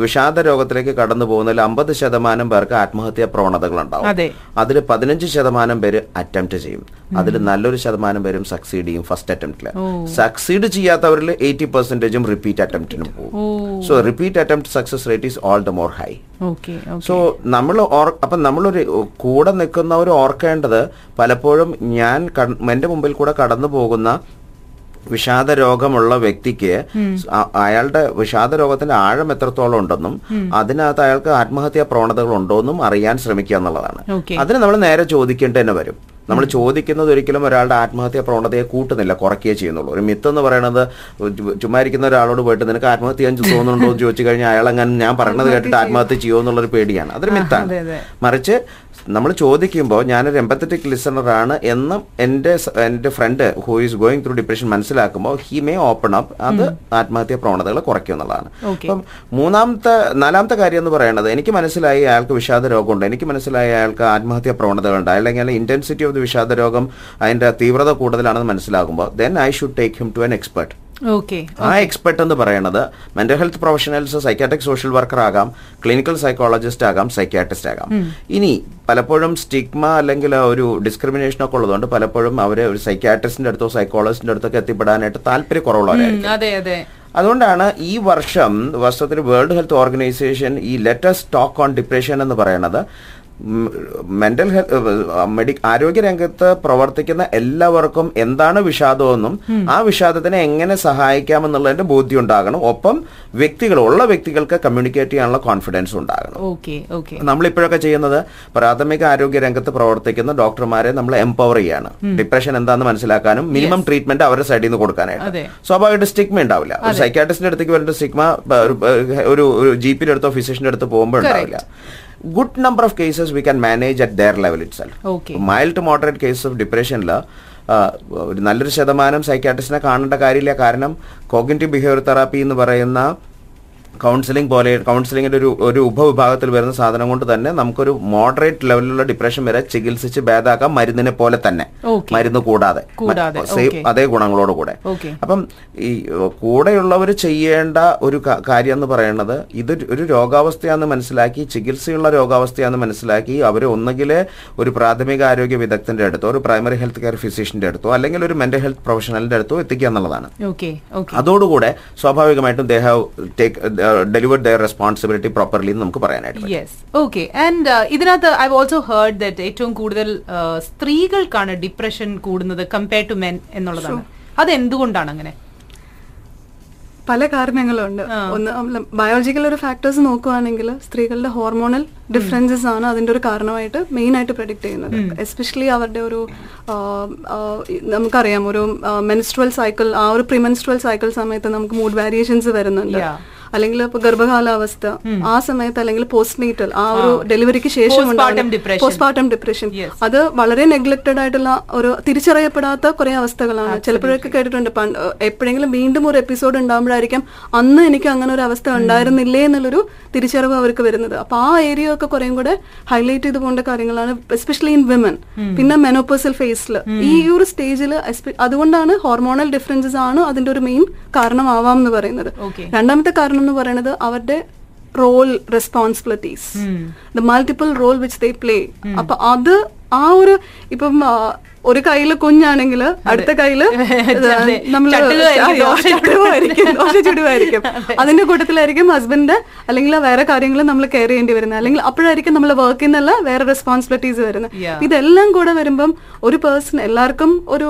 വിഷാദ രോഗത്തിലേക്ക് കടന്നു പോകുന്നതിൽ അമ്പത് ശതമാനം പേർക്ക് ആത്മഹത്യാ പ്രവണതകൾ ഉണ്ടാവും അതിൽ പതിനഞ്ച് ശതമാനം പേര് അറ്റംപ്റ്റ് ചെയ്യും. അതിൽ നല്ലൊരു ശതമാനം പേരും സക്സീഡ് ചെയ്യും ഫസ്റ്റ് അറ്റംപ്റ്റിൽ സക്സീഡ് ചെയ്യാത്തവരിൽ എയ്റ്റി പെർസെന്റേജും റിപ്പീറ്റ് അറ്റംപ്റ്റിനും പോകും. So repeat attempt success rate is all the more high so നമ്മൾ അപ്പം നമ്മളൊരു കൂടെ നിൽക്കുന്നവർ ഓർക്കേണ്ടത് പലപ്പോഴും ഞാൻ എന്റെ മുമ്പിൽ കൂടെ കടന്നു പോകുന്ന വിഷാദ രോഗമുള്ള വ്യക്തിക്ക് അയാളുടെ വിഷാദ രോഗത്തിന്റെ ആഴം എത്രത്തോളം ഉണ്ടെന്നും അതിനകത്ത് അയാൾക്ക് ആത്മഹത്യാ പ്രവണതകൾ ഉണ്ടോ എന്നും അറിയാൻ ശ്രമിക്കുക എന്നുള്ളതാണ്. അതിന് നമ്മൾ നേരെ ചോദിക്കേണ്ടി തന്നെ വരും. നമ്മൾ ചോദിക്കുന്നത് ഒരിക്കലും ഒരാളുടെ ആത്മഹത്യാ പ്രവണതയെ കൂട്ടുന്നില്ല കുറയ്ക്കുകയേ ചെയ്യുന്നുള്ളൂ. ഒരു മിത്ത് എന്ന് പറയുന്നത് ചുമ്മാ ഇരിക്കുന്ന ഒരാളോട് പോയിട്ട് നിനക്ക് ആത്മഹത്യ തോന്നുന്നുണ്ടോ എന്ന് ചോദിച്ചു കഴിഞ്ഞാൽ അയാൾ അങ്ങനെ ഞാൻ പറയുന്നത് കേട്ടിട്ട് ആത്മഹത്യ ചെയ്യുമോ എന്നുള്ളൊരു പേടിയാണ്. അതൊരു മിത്താണ്. മറിച്ച് നമ്മൾ ചോദിക്കുമ്പോൾ ഞാനൊരു എമ്പത്തറ്റിക് ലിസണറാണ് എന്നും എന്റെ എന്റെ friend who is going through depression മനസ്സിലാക്കുമ്പോൾ ഹി മേ ഓപ്പൺ അപ്പ് അത് ആത്മഹത്യാ പ്രവണതകൾ കുറയ്ക്കും എന്നുള്ളതാണ്. അപ്പം മൂന്നാമത്തെ നാലാമത്തെ കാര്യം എന്ന് പറയുന്നത് എനിക്ക് മനസ്സിലായി അയാൾക്ക് വിഷാദ രോഗമുണ്ട്. എനിക്ക് മനസ്സിലായി അയാൾക്ക് ആത്മഹത്യാ പ്രവണതകളുണ്ട്. അല്ലെങ്കിൽ ഇന്റൻസിറ്റി ഓഫ് ദി വിഷാദ രോഗം അതിന്റെ തീവ്രത കൂടുതലാണെന്ന് മനസ്സിലാകുമ്പോൾ then I should take him to an expert ആ എക്സ്പെർട്ട് എന്ന് പറയുന്നത് mental health professionals psychiatric social worker ആകാം ക്ലിനിക്കൽ സൈക്കോളജിസ്റ്റ് ആകാം സൈക്കാട്രിസ്റ്റ് ആകാം. ഇനി പലപ്പോഴും സ്റ്റിഗ്മ അല്ലെങ്കിൽ ഒരു ഡിസ്ക്രിമിനേഷൻ ഒക്കെ ഉള്ളതുകൊണ്ട് പലപ്പോഴും അവർ ഒരു സൈക്കാട്രിസ്റ്റിന്റെ അടുത്തോ സൈക്കോളജിസ്റ്റിന്റെ അടുത്തൊക്കെ എത്തിപ്പെടാനായിട്ട് താല്പര്യക്കുറവുള്ളവരായിരിക്കും. അതെ അതെ. അതുകൊണ്ടാണ് ഈ വർഷം വർഷത്തിൽ വേൾഡ് ഹെൽത്ത് ഓർഗനൈസേഷൻ ഈ ലെറ്റസ്റ്റ് ടോക്ക് ഓൺ ഡിപ്രഷൻ എന്ന് പറയുന്നത് മെന്റൽ ഹെൽത്ത് ആരോഗ്യ രംഗത്ത് പ്രവർത്തിക്കുന്ന എല്ലാവർക്കും എന്താണ് വിഷാദമെന്നും ആ വിഷാദത്തിനെ എങ്ങനെ സഹായിക്കാമെന്നുള്ളതിന്റെ ബോധ്യം ഉണ്ടാകണം ഒപ്പം വ്യക്തികൾ ഉള്ള വ്യക്തികൾക്ക് കമ്മ്യൂണിക്കേറ്റ് ചെയ്യാനുള്ള കോൺഫിഡൻസ് ഉണ്ടാകണം. നമ്മളിപ്പോഴൊക്കെ ചെയ്യുന്നത് പ്രാഥമിക ആരോഗ്യ രംഗത്ത് പ്രവർത്തിക്കുന്ന ഡോക്ടർമാരെ നമ്മൾ എംപവർ ചെയ്യാണ്. ഡിപ്രഷൻ എന്താണെന്ന് മനസ്സിലാക്കാനും മിനിമം ട്രീറ്റ്മെന്റ് അവരുടെ സൈഡിൽ നിന്ന് കൊടുക്കാനായിട്ട്. സ്വാഭാവികമായിട്ട് സ്റ്റിഗ്മ ഉണ്ടാവില്ല. സൈക്കാട്രിസ്റ്റിന്റെ അടുത്തേക്ക് വരുന്ന സ്റ്റിഗ്മ ഒരു ജി പിയുടെ അടുത്തോ ഫിസിഷ്യന്റെ അടുത്ത് പോകുമ്പോൾ ഉണ്ടാവില്ല. Good number of cases we can manage at their level itself Okay. Mild to moderate case of ഡിപ്രഷനിൽ ഒരു നല്ലൊരു ശതമാനം സൈക്കാട്രിസ്റ്റിനെ കാണേണ്ട കാര്യമില്ല കാരണം കോഗ്നിറ്റീവ് ബിഹേവിയർ തെറാപ്പി എന്ന് പറയുന്ന കൗൺസിലിംഗ് പോലെ കൗൺസിലിംഗിന്റെ ഒരു ഒരു ഉപവിഭാഗത്തിൽ വരുന്ന സാധനം കൊണ്ട് തന്നെ നമുക്കൊരു മോഡറേറ്റ് ലെവലിലുള്ള ഡിപ്രഷൻ വരെ ചികിത്സിച്ച് ഭേദാക്കാം മരുന്നിനെ പോലെ തന്നെ. മരുന്ന് കൂടാതെ. അതേ ഗുണങ്ങളോട് കൂടെ. അപ്പം ഈ കൂടെയുള്ളവർ ചെയ്യേണ്ട ഒരു കാര്യം എന്ന് പറയുന്നത് ഇത് ഒരു രോഗാവസ്ഥയാണെന്ന് മനസ്സിലാക്കി ചികിത്സയുള്ള രോഗാവസ്ഥയാണെന്ന് മനസ്സിലാക്കി അവർ ഒന്നുകിൽ ഒരു പ്രാഥമിക ആരോഗ്യ വിദഗ്ധന്റെ അടുത്തോ ഒരു പ്രൈമറി ഹെൽത്ത് കെയർ ഫിസിഷ്യന്റെ അടുത്തോ അല്ലെങ്കിൽ ഒരു മെന്റൽ ഹെൽത്ത് പ്രൊഫഷണലിന്റെ അടുത്തോ എത്തിക്കുക എന്നുള്ളതാണ്. അതോടുകൂടെ സ്വാഭാവികമായിട്ടും they take delivered their responsibility properly എന്ന് നമുക്ക് പറയാനായിട്ട് യെസ് ഓക്കെ ആൻഡ് ഇതിനകത്ത് ഐ ഓൾസോ ഹേർഡ് ദറ്റ് ഏറ്റവും കൂടുതൽ uh, സ്ത്രീകൾക്കാണ് ഡിപ്രഷൻ കൂടുന്നത് കമ്പയർ ടു മെൻ എന്നുള്ളതാണ്. അത് എന്തുകൊണ്ടാണ് അങ്ങനെ? പല കാരണങ്ങളുണ്ട്. ഒന്ന് ബയോളജിക്കൽ ഒരു ഫാക്ടേഴ്സ് നോക്കുവാണെങ്കിൽ സ്ത്രീകളുടെ ഹോർമോണൽ ഡിഫറൻസസ് ആണ് അതിന്റെ ഒരു കാരണമായിട്ട് മെയിൻ ആയിട്ട് പ്രഡിക്ട് ചെയ്യുന്നത്. എസ്പെഷ്യലി അവരുടെ ഒരു നമുക്കറിയാം ഒരു മെൻസ്ട്രൽ സൈക്കിൾ ആ ഒരു പ്രിമെൻസ്ട്രൽ സൈക്കിൾ സമയത്ത് നമുക്ക് മൂഡ് വേരിയേഷൻസ് വരുന്നുണ്ട്. അല്ലെങ്കിൽ ഇപ്പൊ ഗർഭകാലാവസ്ഥ ആ സമയത്ത് അല്ലെങ്കിൽ പോസ്റ്റ് നീറ്റൽ ആ. ഒരു ഡെലിവറിക്ക് ശേഷം Postpartum depression. പോസ്റ്റ്മോർട്ടം ഡിപ്രഷൻ അത് വളരെ നെഗ്ലക്റ്റഡ് ആയിട്ടുള്ള ഒരു തിരിച്ചറിയപ്പെടാത്ത കുറെ അവസ്ഥകളാണ്. ചിലപ്പോഴൊക്കെ കേട്ടിട്ടുണ്ട് എപ്പോഴെങ്കിലും വീണ്ടും ഒരു എപ്പിസോഡ് ഉണ്ടാകുമ്പോഴായിരിക്കും അന്ന് എനിക്ക് അങ്ങനെ ഒരു അവസ്ഥ ഉണ്ടായിരുന്നില്ലേ എന്നുള്ളൊരു തിരിച്ചറിവ് അവർക്ക് വരുന്നത്. അപ്പൊ ആ ഏരിയ ഒക്കെ കുറേം കൂടെ ഹൈലൈറ്റ് ചെയ്ത് പോകേണ്ട കാര്യങ്ങളാണ് എസ്പെഷ്യലി ഇൻ വിമൻ പിന്നെ മെനോപ്പേഴ്സൽ ഫേസിൽ ഈ ഒരു സ്റ്റേജിൽ അതുകൊണ്ടാണ് ഹോർമോണൽ ഡിഫറൻസസ് ആണ് അതിന്റെ ഒരു മെയിൻ കാരണമാവാം എന്ന് പറയുന്നത്. രണ്ടാമത്തെ കാരണം എന്ന് പറയുന്നത് അവരുടെ role responsibilities the multiple role which they play അപ്പൊ അത് ആ ഒരു ഇപ്പം ഒരു കയ്യിൽ കുഞ്ഞാണെങ്കിൽ അടുത്ത കയ്യിൽ നമ്മൾ ദോശ ചുടുവായിരിക്കും. അതിന്റെ കൂട്ടത്തിലായിരിക്കും ഹസ്ബൻഡ് അല്ലെങ്കിൽ വേറെ കാര്യങ്ങൾ നമ്മൾ കെയർ ചെയ്യേണ്ടി വരുന്നത്. അല്ലെങ്കിൽ അപ്പോഴായിരിക്കും നമ്മൾ വർക്കിൽ നിന്നല്ല വേറെ റെസ്പോൺസിബിലിറ്റീസ് വരുന്നത്. ഇതെല്ലാം കൂടെ വരുമ്പം ഒരു പേഴ്സൺ എല്ലാവർക്കും ഒരു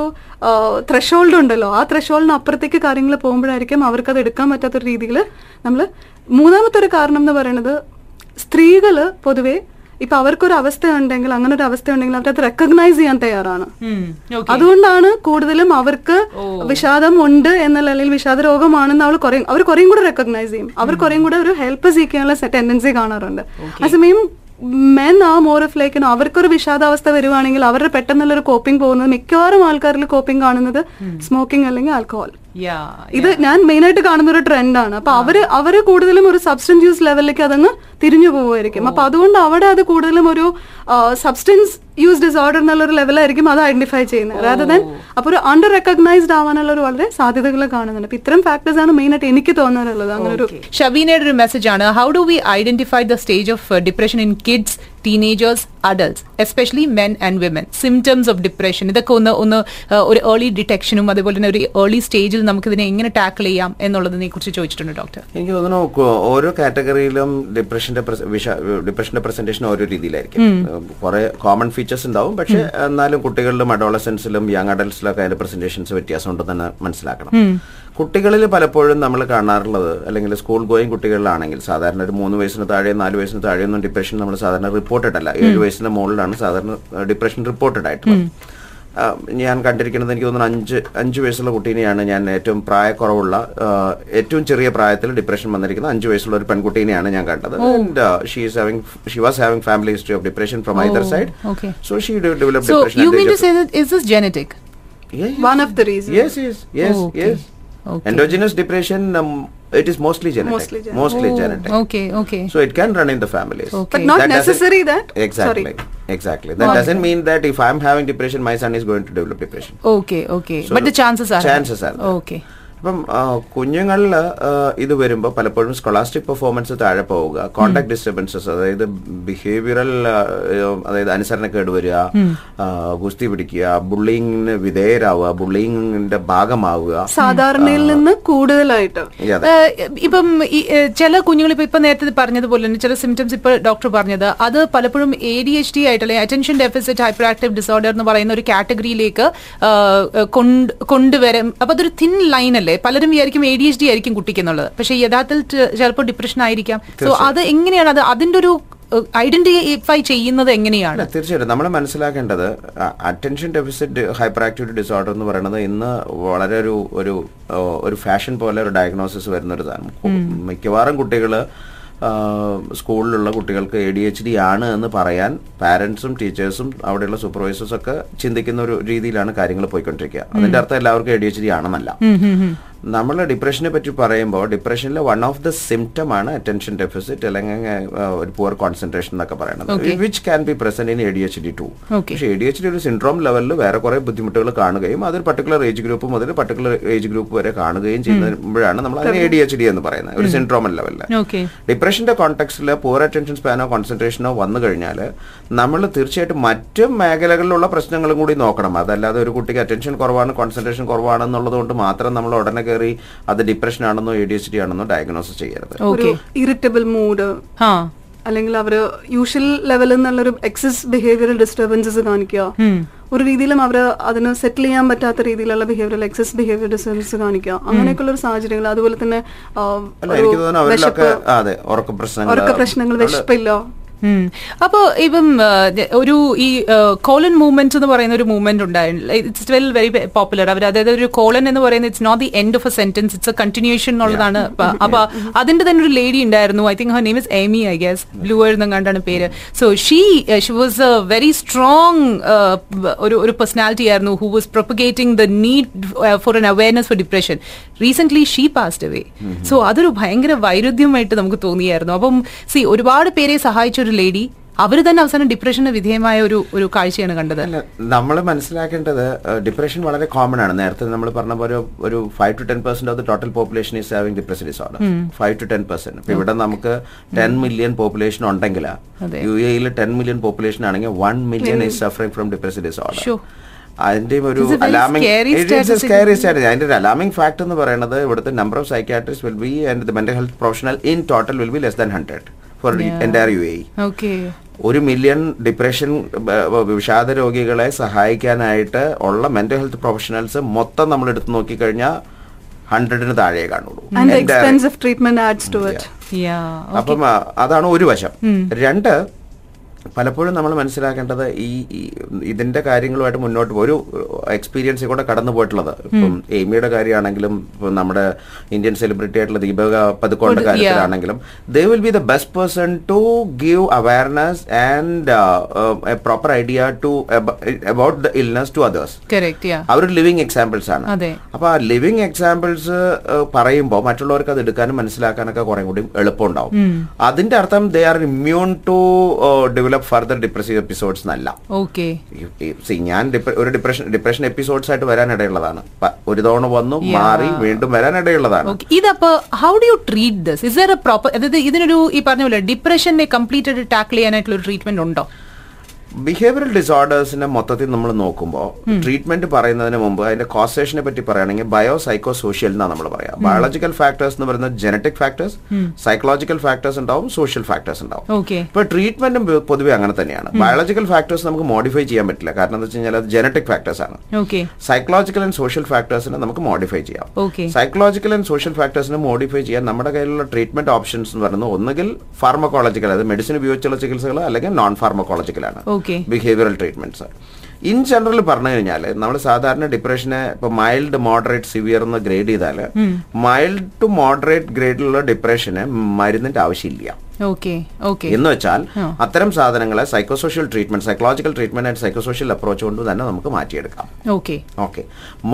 ത്രഷോൾഡ് ഉണ്ടല്ലോ. ആ ത്രഷോൾഡിന് അപ്പുറത്തേക്ക് കാര്യങ്ങൾ പോകുമ്പോഴായിരിക്കും അവർക്ക് അത് എടുക്കാൻ പറ്റാത്ത രീതിയിൽ നമ്മൾ മൂന്നാമത്തെ ഒരു കാരണം എന്ന് പറയുന്നത് സ്ത്രീകൾ പൊതുവെ ഇപ്പൊ അവർക്കൊരു അവസ്ഥ ഉണ്ടെങ്കിൽ അങ്ങനെ ഒരു അവസ്ഥ ഉണ്ടെങ്കിൽ അവരത് റെക്കഗ്നൈസ് ചെയ്യാൻ തയ്യാറാണ്. അതുകൊണ്ടാണ് കൂടുതലും അവർക്ക് വിഷാദം ഉണ്ട് എന്നല്ല അല്ലെങ്കിൽ വിഷാദ രോഗമാണെന്ന് അവൾ കുറേ അവർ കുറേയും കൂടെ റെക്കഗ്നൈസ് ചെയ്യും. അവർ കുറേയും കൂടെ ഒരു ഹെൽപ്പ് സീക്കാനുള്ള ടെൻഡൻസി കാണാറുണ്ട്. അതേസമയം മെൻ ആ മോർ ഓഫ് ലൈക്ക് അവർക്കൊരു വിഷാദാവസ്ഥ വരുവാണെങ്കിൽ അവരുടെ പെട്ടെന്നുള്ള ഒരു കോപ്പിംഗ് പോകുന്നത് മിക്കവാറും ആൾക്കാരിൽ കോപ്പിംഗ് കാണുന്നത് സ്മോക്കിംഗ് അല്ലെങ്കിൽ ആൽക്കഹോൾ. ഇത് ഞാൻ മെയിൻ ആയിട്ട് കാണുന്ന ഒരു ട്രെൻഡാണ് അപ്പൊ അവർ അവർ കൂടുതലും ഒരു സബ്സ്റ്റൻസ് യൂസ് ലെവലിലേക്ക് അതങ്ങ് തിരിഞ്ഞു പോവുമായിരിക്കും. അപ്പൊ അതുകൊണ്ട് അവിടെ അത് കൂടുതലും ഒരു സബ്സ്റ്റൻസ് യൂസ് ഡിസോർഡർ എന്നുള്ള ഒരു ലെവലായിരിക്കും അത് ഐഡന്റിഫൈ ചെയ്യുന്നത്. rather than അപ്പൊ ഒരു അണ്ടർ റെക്കഗ്നൈസ്ഡ് ആവാനുള്ള ഒരു വളരെ സാധ്യതകൾ കാണുന്നുണ്ട്. അപ്പൊ ഇത്തരം ഫാക്ടേഴ്സ് ആണ് മെയിൻ ആയിട്ട് എനിക്ക് തോന്നാറുള്ളത് അങ്ങനെ ഒരു ഷബീനയുടെ ഒരു മെസ്സേജ് ആണ്. How do we identify the stage of depression in kids teenagers adults especially men and women symptoms of depression ഇതൊക്കെ ഒന്ന് ഒന്ന് uh, ഒരു ഏർലി ഡിറ്റക്ഷനും അതുപോലെ തന്നെ ഒരു ഏർലി സ്റ്റേജിൽ നമുക്ക് ഇതിനെ എങ്ങനെ ടാക്കിൾ ചെയ്യാം എന്നുള്ളതിനെ കുറിച്ച് ചോദിച്ചിട്ടുണ്ട് ഡോക്ടർ എനിക്ക് തോന്നുന്നു ഓരോ കാറ്റഗറിയിലും ഡിപ്രഷന്റെ ഡിപ്രഷന്റെ പ്രസന്റേഷൻ ഓരോ രീതിയിലായിരിക്കും. കുറെ കോമൺ ഫീച്ചേഴ്സ് ഉണ്ടാവും. പക്ഷെ എന്നാലും കുട്ടികളിലും അഡോളസൻസിലും യങ് അഡൽസിലും ഒക്കെ അതിന്റെ പ്രസന്റേഷൻസ് വ്യത്യാസം ഉണ്ടെന്ന് തന്നെ മനസ്സിലാക്കണം. കുട്ടികളിൽ പലപ്പോഴും നമ്മൾ കാണാറുള്ളത് അല്ലെങ്കിൽ സ്കൂൾ ഗോയിങ് കുട്ടികളിലാണെങ്കിൽ സാധാരണ ഒരു മൂന്ന് വയസ്സിന് താഴെ നാല് വയസ്സിന് താഴെയൊന്നും ഡിപ്രഷൻ നമ്മൾ സാധാരണ റിപ്പോർട്ടഡ് അല്ല. ഏഴ് വയസ്സിന് മുകളിലാണ് സാധാരണ ഡിപ്രഷൻ റിപ്പോർട്ടഡ് ആയിട്ടുള്ളത് ഞാൻ കണ്ടിരിക്കുന്നത് എനിക്ക് തോന്നുന്നു അഞ്ച് അഞ്ച് വയസ്സുള്ള കുട്ടീനെയാണ് ഞാൻ ഏറ്റവും പ്രായക്കുറവുള്ള ആ, ഏറ്റവും ചെറിയ പ്രായത്തിൽ ഡിപ്രഷൻ വന്നിരിക്കുന്ന അഞ്ച് വയസ്സുള്ള ഒരു പെൺകുട്ടീനെയാണ് ഞാൻ കണ്ടത് she she was having family history of depression from either side okay. So she develop so you mean to depression say is this genetic one of the reasons Yes, yes, yes, Oh, okay. yes. Okay. Endogenous depression, um, it is mostly genetic. Mostly genetic. Mostly oh, genetic. Okay, okay. So it can run in the families. Okay. But not that necessary that? Exactly. Sorry. Exactly. That doesn't mean that if I'm having depression, my son is going to develop depression. Okay, okay. So but the chances are. Chances are. There. Okay. അപ്പം കുഞ്ഞുങ്ങളിൽ ഇത് വരുമ്പോൾ പലപ്പോഴും scholastic performance താഴെ പോവുക. Contact disturbances അതായത് behavioural അതായത് അനുസരണക്കേട് വരിക ഗുസ്തി പിടിക്കുക ബുള്ളിങ്ങിന് വിധേയരാവുക ബുള്ളിങ്ങിന്റെ ഭാഗമാവുക. സാധാരണയിൽ നിന്ന് കൂടുതലായിട്ട്. ഇപ്പം ചില കുഞ്ഞുങ്ങൾ ഇപ്പൊ ഇപ്പൊ നേരത്തെ പറഞ്ഞതുപോലെ തന്നെ ചില സിംറ്റംസ് ഇപ്പൊ ഡോക്ടർ പറഞ്ഞത്. അത് പലപ്പോഴും എ ഡി എച്ച് ഡി ആയിട്ട് അല്ലെങ്കിൽ attention deficit hyper active disorder എന്ന് പറയുന്ന ഒരു കാറ്റഗറിയിലേക്ക് കൊണ്ടുവരും അപ്പൊ അതൊരു തിൻ ലൈൻ അല്ലേ? പലരും വിചാരിക്കും എ ഡി എച്ച് ഡി ആയിരിക്കും കുട്ടിക്കെന്നുള്ളത് പക്ഷേ യഥാർത്ഥത്തിൽ ചിലപ്പോൾ ഡിപ്രഷൻ ആയിരിക്കാം. സോ അത് എങ്ങനെയാണ്? അത് അതിന്റെ ഒരു ഐഡന്റിഫൈ ചെയ്യുന്നത് എങ്ങനെയാണ്? അല്ല, തീർച്ചയായിട്ടും. നമ്മൾ മനസ്സിലാക്കേണ്ടത് attention deficit hyper activity disorder എന്ന് പറയുന്നത് ഇന്ന് വളരെ ഒരു ഒരു ഒരു ഫാഷൻ പോലെ ഒരു ഡയഗ്നോസിസ് വരുന്ന ഒരു സാധനം മിക്കവാറും കുട്ടികൾ സ്കൂളിലുള്ള കുട്ടികൾക്ക് എ ഡി എച്ച് ഡി ആണ് എന്ന് പറയാൻ പാരന്റ്സും ടീച്ചേഴ്സും അവിടെയുള്ള സൂപ്പർവൈസേഴ്സ് ഒക്കെ ചിന്തിക്കുന്ന ഒരു രീതിയിലാണ് കാര്യങ്ങൾ പോയിക്കൊണ്ടിരിക്കുക. അതിന്റെ അർത്ഥം എല്ലാവർക്കും എ ഡി എച്ച് ഡി ആണെന്നല്ല. നമ്മൾ ഡിപ്രഷനെ പറ്റി പറയുമ്പോൾ ഡിപ്രഷനിലെ വൺ ഓഫ് ദ സിംറ്റം ആണ് അറ്റൻഷൻ ഡെഫിസിറ്റ് അല്ലെങ്കിൽ ഒരു പുവർ കോൺസെൻട്രേഷൻ എന്നൊക്കെ പറയുന്നത്. Which can be present in A D H D too പക്ഷേ എ ഡി എച്ച് ഡി ഒരു സിൻഡ്രോം ലെവലിൽ വേറെ കുറെ ബുദ്ധിമുട്ടുകൾ കാണുകയും അതൊരു പർട്ടിക്കുലർ ഏജ് ഗ്രൂപ്പ് മുതൽ പർട്ടിക്കുലർ ഏജ് ഗ്രൂപ്പ് വരെ കാണുകയും ചെയ്യുമ്പോഴാണ് നമ്മൾ അതിന് എ ഡി എച്ച് ഡി എന്ന് പറയുന്നത്. ഒരു സിൻഡ്രോമൽ ലെവലിൽ ഡിപ്രഷന്റെ കോൺടെക്സ്റ്റിൽ പൂർ അറ്റൻഷൻ സ്പാനോ കോൺസെൻട്രേഷനോ വന്നു കഴിഞ്ഞാൽ നമ്മൾ തീർച്ചയായിട്ടും മറ്റ് മേഖലകളിലുള്ള പ്രശ്നങ്ങളും കൂടി നോക്കണം. അതല്ലാതെ ഒരു കുട്ടിക്ക് അറ്റൻഷൻ കുറവാണ് കോൺസെൻട്രേഷൻ കുറവാണെന്നുള്ളത് കൊണ്ട് മാത്രം നമ്മൾ ഉടനെ കയറി അത് ഡിപ്രഷൻ ആണെന്നോ എ ഡി എച്ച് ഡി ആണെന്നോ ഡയഗ്നോസ് ചെയ്യരുത്. ഒരു ഇറിറ്റബിൾ മൂഡ് അല്ലെങ്കിൽ അവർ യൂഷ്വൽ ലെവലിൽ നിന്നുള്ളൊരു എക്സസ് ബിഹേവിയറൽ ഡിസ്റ്റർബൻസസ് കാണിക്കുക. ഒരു രീതിയിലും അവർ അതിന് സെറ്റിൽ ചെയ്യാൻ പറ്റാത്ത രീതിയിലുള്ള ബിഹേവിയർ എക്സസ് ബിഹേവിയർ ഡിസ്റ്റർബൻസ് കാണിക്കുക. അങ്ങനെയൊക്കെയുള്ള ഒരു സാഹചര്യങ്ങൾ. അതുപോലെ തന്നെ ഉറക്ക പ്രശ്നങ്ങൾ വിശപ്പില്ല. ഉം. അപ്പോ ഇപ്പം ഒരു ഈ കോളൻ മൂവ്മെന്റ് എന്ന് പറയുന്ന ഒരു മൂവ്മെന്റ് ഉണ്ടായിരുന്നു ഇറ്റ്സ് വെൽ വെരി പോപ്പുലർ അവർ അതായത് ഒരു കോളൻ എന്ന് പറയുന്നത് it's not the end of a sentence it's a continuation എന്നുള്ളതാണ്. അപ്പൊ അപ്പൊ അതിന്റെ തന്നെ ഒരു ലേഡി ഉണ്ടായിരുന്നു. I think her name is Amy I guess blue എന്നും കണ്ടാണ് പേര്. So she she was a very strong ഒരു ഒരു പേഴ്സണാലിറ്റി ആയിരുന്നു who was propagating the need for an awareness for depression recent she passed away so അതൊരു ഭയങ്കര വൈരുദ്ധ്യമായിട്ട് നമുക്ക് തോന്നിയായിരുന്നു. അപ്പം സി ഒരുപാട് പേരെ സഹായിച്ച ഒരു ലേഡി അവർ തന്നെ അവസാനം ഡിപ്രഷന് വിധേയമായ ഒരു ഒരു കാഴ്ചയാണ് കണ്ടത്. നമ്മൾ മനസ്സിലാക്കേണ്ടത് ഡിപ്രഷൻ വളരെ കോമൺ ആണ്. നേരത്തെ നമ്മൾ പറഞ്ഞ പോലെ ഒരു five to ten percent of the total population is having depression disorder five to ten percent ഇപ്പൊ ഇവിടെ നമുക്ക് ടെൻ മില്യൺ പോപ്പുലേഷൻ ഉണ്ടെങ്കിൽ. യു എയിൽ ടെൻ മില്യൺ പോപ്പുലേഷൻ ആണെങ്കിൽ one million is suffering from depression disorder Sure. അതിന്റെ ഒരു alarming അതിന്റെ ഒരു അലാമിംഗ് ഫാക്ട് എന്ന് പറയുന്നത് ഇവിടുത്തെ number of psychiatrist will be and the mental health professional in total will be less than hundred for entire U A ഒരു million depression വിഷാദ രോഗികളെ സഹായിക്കാനായിട്ട് ഉള്ള മെന്റൽ ഹെൽത്ത് പ്രൊഫഷണൽസ് മൊത്തം നമ്മൾ എടുത്തു നോക്കിക്കഴിഞ്ഞാൽ ഹൺഡ്രഡിന് താഴെ കാണുള്ളൂ. അപ്പം അതാണ് ഒരു വശം. രണ്ട് പലപ്പോഴും നമ്മൾ മനസ്സിലാക്കേണ്ടത് ഈ ഇതിന്റെ കാര്യങ്ങളുമായിട്ട് മുന്നോട്ട് ഒരു എക്സ്പീരിയൻസിൽ കൂടെ കടന്നു പോയിട്ടുള്ളത്. ഇപ്പം എയ്മിയുടെ കാര്യമാണെങ്കിലും നമ്മുടെ ഇന്ത്യൻ സെലിബ്രിറ്റി ആയിട്ടുള്ള ദീപക പതുക്കോന്റെ ഒരു- കാര്യത്തിലാണെങ്കിലും they will be the best person to give awareness and proper idea to about the illness to others our living examples ആണ്. അപ്പൊ ആ ലിവിങ് എക്സാമ്പിൾസ് പറയുമ്പോൾ മറ്റുള്ളവർക്ക് അത് എടുക്കാനും മനസ്സിലാക്കാനൊക്കെ കുറേ കൂടി എളുപ്പമുണ്ടാവും. അതിന്റെ അർത്ഥം they are immune to develop further depressive episodes എന്നല്ല. ഓക്കെ ഞാൻ ഒരു ഡിപ്രഷൻ ഡിപ്രഷൻ എപ്പിസോഡ്സ് ആയിട്ട് വരാനിടയുള്ളതാണ്. ഒരു തവണ വന്നു മാറി വീണ്ടും വരാനിടയുള്ളതാണ്. ഇതപ്പോ how do you treat this is a proper അതായത് ഇതിനൊരു ഈ പറഞ്ഞ പോലെ ഡിപ്രഷനെ കംപ്ലീറ്റ് ആയിട്ട് ടാക്കിൾ ചെയ്യാനായിട്ടുള്ള ഒരു ട്രീറ്റ്മെന്റ് ഉണ്ടോ? ബിഹേവിയറൽ ഡിസോർഡേഴ്സിനെ മൊത്തത്തിൽ നമ്മൾ നോക്കുമ്പോൾ ട്രീറ്റ്മെന്റ് പറയുന്നതിന് മുമ്പ് അതിന്റെ കോസേഷനെ പറ്റി പറയുകയാണെങ്കിൽ ബയോ സൈക്കോ സോഷ്യൽ എന്നാണ് നമ്മൾ പറയാം. ബയോളജിക്കൽ ഫാക്ടേഴ്സ് എന്ന് പറയുന്നത് ജനറ്റിക് ഫാക്ടേഴ്സ് സൈക്കോളജിക്കൽ ഫാക്ടേഴ്സ് ഉണ്ടാവും സോഷ്യൽ ഫാക്ടേഴ്സ് ഉണ്ടാവും. ഇപ്പൊ ട്രീറ്റ്മെന്റും പൊതുവെ അങ്ങനെ തന്നെയാണ്. ബയോളജിക്കൽ ഫാക്ടേഴ്സ് നമുക്ക് മോഡിഫൈ ചെയ്യാൻ പറ്റില്ല. കാരണം എന്താ വെച്ച് കഴിഞ്ഞാൽ അത് ജനറ്റിക് ഫാക്ടേഴ്സ് ആണ്. സൈക്കോളജിക്കൽ ആൻഡ് സോഷ്യൽ ഫാക്ടേഴ്സിനെ നമുക്ക് മോഡിഫൈ ചെയ്യാം. സൈക്കോളജിക്കൽ ആൻഡ് സോഷ്യൽ ഫാക്ടേഴ്സിനെ മോഡിഫൈ ചെയ്യാൻ നമ്മുടെ കയ്യിലുള്ള ട്രീറ്റ്മെന്റ് ഓപ്ഷൻസ് എന്ന് പറയുന്നത് ഒന്നുകിൽ ഫാർമക്കോളജിക്കൽ അതായത് മെഡിസിൻ ഉപയോഗിച്ചുള്ള ചികിത്സകൾ അല്ലെങ്കിൽ നോൺ ഫാർമക്കോളജിക്കലാണ് ബിഹേവിയറൽ ട്രീറ്റ്മെന്റ്സ് ഇൻ ജനറൽ പറഞ്ഞു കഴിഞ്ഞാൽ നമ്മൾ സാധാരണ ഡിപ്രഷനെ ഇപ്പൊ മൈൽഡ് മോഡറേറ്റ് സിവിയർ എന്ന് ഗ്രേഡ് ചെയ്താൽ മൈൽഡ് ടു മോഡറേറ്റ് ഗ്രേഡിലുള്ള ഡിപ്രഷന് മരുന്നിന്റെ ആവശ്യമില്ല. എന്ന് വെച്ചാൽ അത്തരം സാധനങ്ങളെ psychosocial treatment psychological treatment and psychosocial approach കൊണ്ട് തന്നെ നമുക്ക് മാറ്റിയെടുക്കാം. ഓക്കെ ഓക്കെ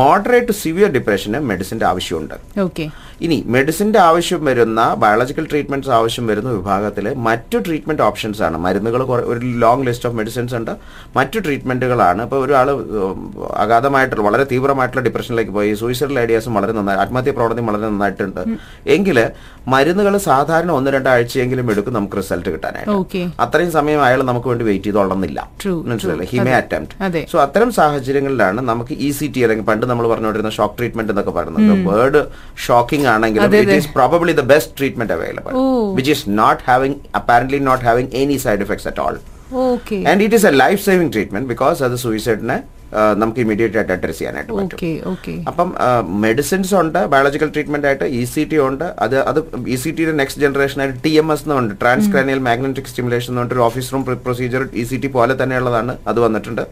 മോഡറേറ്റ് സിവിയർ ഡിപ്രഷന് മെഡിസിന്റെ ആവശ്യമുണ്ട്. ഓക്കെ ഇനി മെഡിസിന്റെ ആവശ്യം വരുന്ന ബയോളജിക്കൽ ട്രീറ്റ്മെന്റ്സ് ആവശ്യം വരുന്ന വിഭാഗത്തിൽ മറ്റു ട്രീറ്റ്മെന്റ് ഓപ്ഷൻസ് ആണ്. മരുന്നുകൾ ഒരു ലോങ് ലിസ്റ്റ് ഓഫ് മെഡിസിൻസ് ഉണ്ട്. മറ്റു ട്രീറ്റ്മെന്റുകളാണ് ഇപ്പോൾ ഒരാൾ അഗാധമായിട്ടുള്ള വളരെ തീവ്രമായിട്ടുള്ള ഡിപ്രഷനിലേക്ക് പോയി. സൂയിസൈഡൽ ഐഡിയാസും വളരെ നന്നായി ആത്മഹത്യ പ്രവണതയും വളരെ നന്നായിട്ടുണ്ട്. എങ്കിൽ മരുന്നുകൾ സാധാരണ ഒന്ന് രണ്ടാഴ്ചയെങ്കിലും എടുക്കും നമുക്ക് റിസൾട്ട് കിട്ടാനായിട്ട്. അത്രയും സമയം അയാൾ നമുക്ക് വേണ്ടി വെയിറ്റ് ചെയ്തോളന്നില്ല മനസ്സിലല്ലേ. ഹിമേ. അറ്റംപ്റ്റ് സോ അത്തരം സാഹചര്യങ്ങളിലാണ് നമുക്ക് ഇ സി ടി അല്ലെങ്കിൽ പണ്ട് നമ്മൾ പറഞ്ഞുകൊണ്ടിരുന്ന ഷോക്ക് ട്രീറ്റ്മെന്റ് എന്നൊക്കെ പറയുന്നത്. വേർഡ് ഷോക്കിംഗ് ആണെങ്കിലും it is probably the best treatment available which is not having apparently not having any side effects at all and it is a life saving treatment because അത് സൂയിസൈഡിനെ നമുക്ക് immediate ആയിട്ട് address ചെയ്യാനായിട്ട് പറ്റും. അപ്പം medicines ഉണ്ട് biological treatment ആയിട്ട് E C T ഉണ്ട്. അത് അത് ഇ സി ടിയുടെ നെക്സ്റ്റ് ജനറേഷൻ ആയിട്ട് ടി എം എസ് എന്നുണ്ട് ട്രാൻസ്ക്രാനിയൽ മാഗ്നറ്റിക് സ്റ്റിമുലേഷൻ എന്ന് പറഞ്ഞിട്ട് office room procedure E C T പോലെ തന്നെയുള്ളതാണ്. അത് വന്നിട്ടുണ്ട്.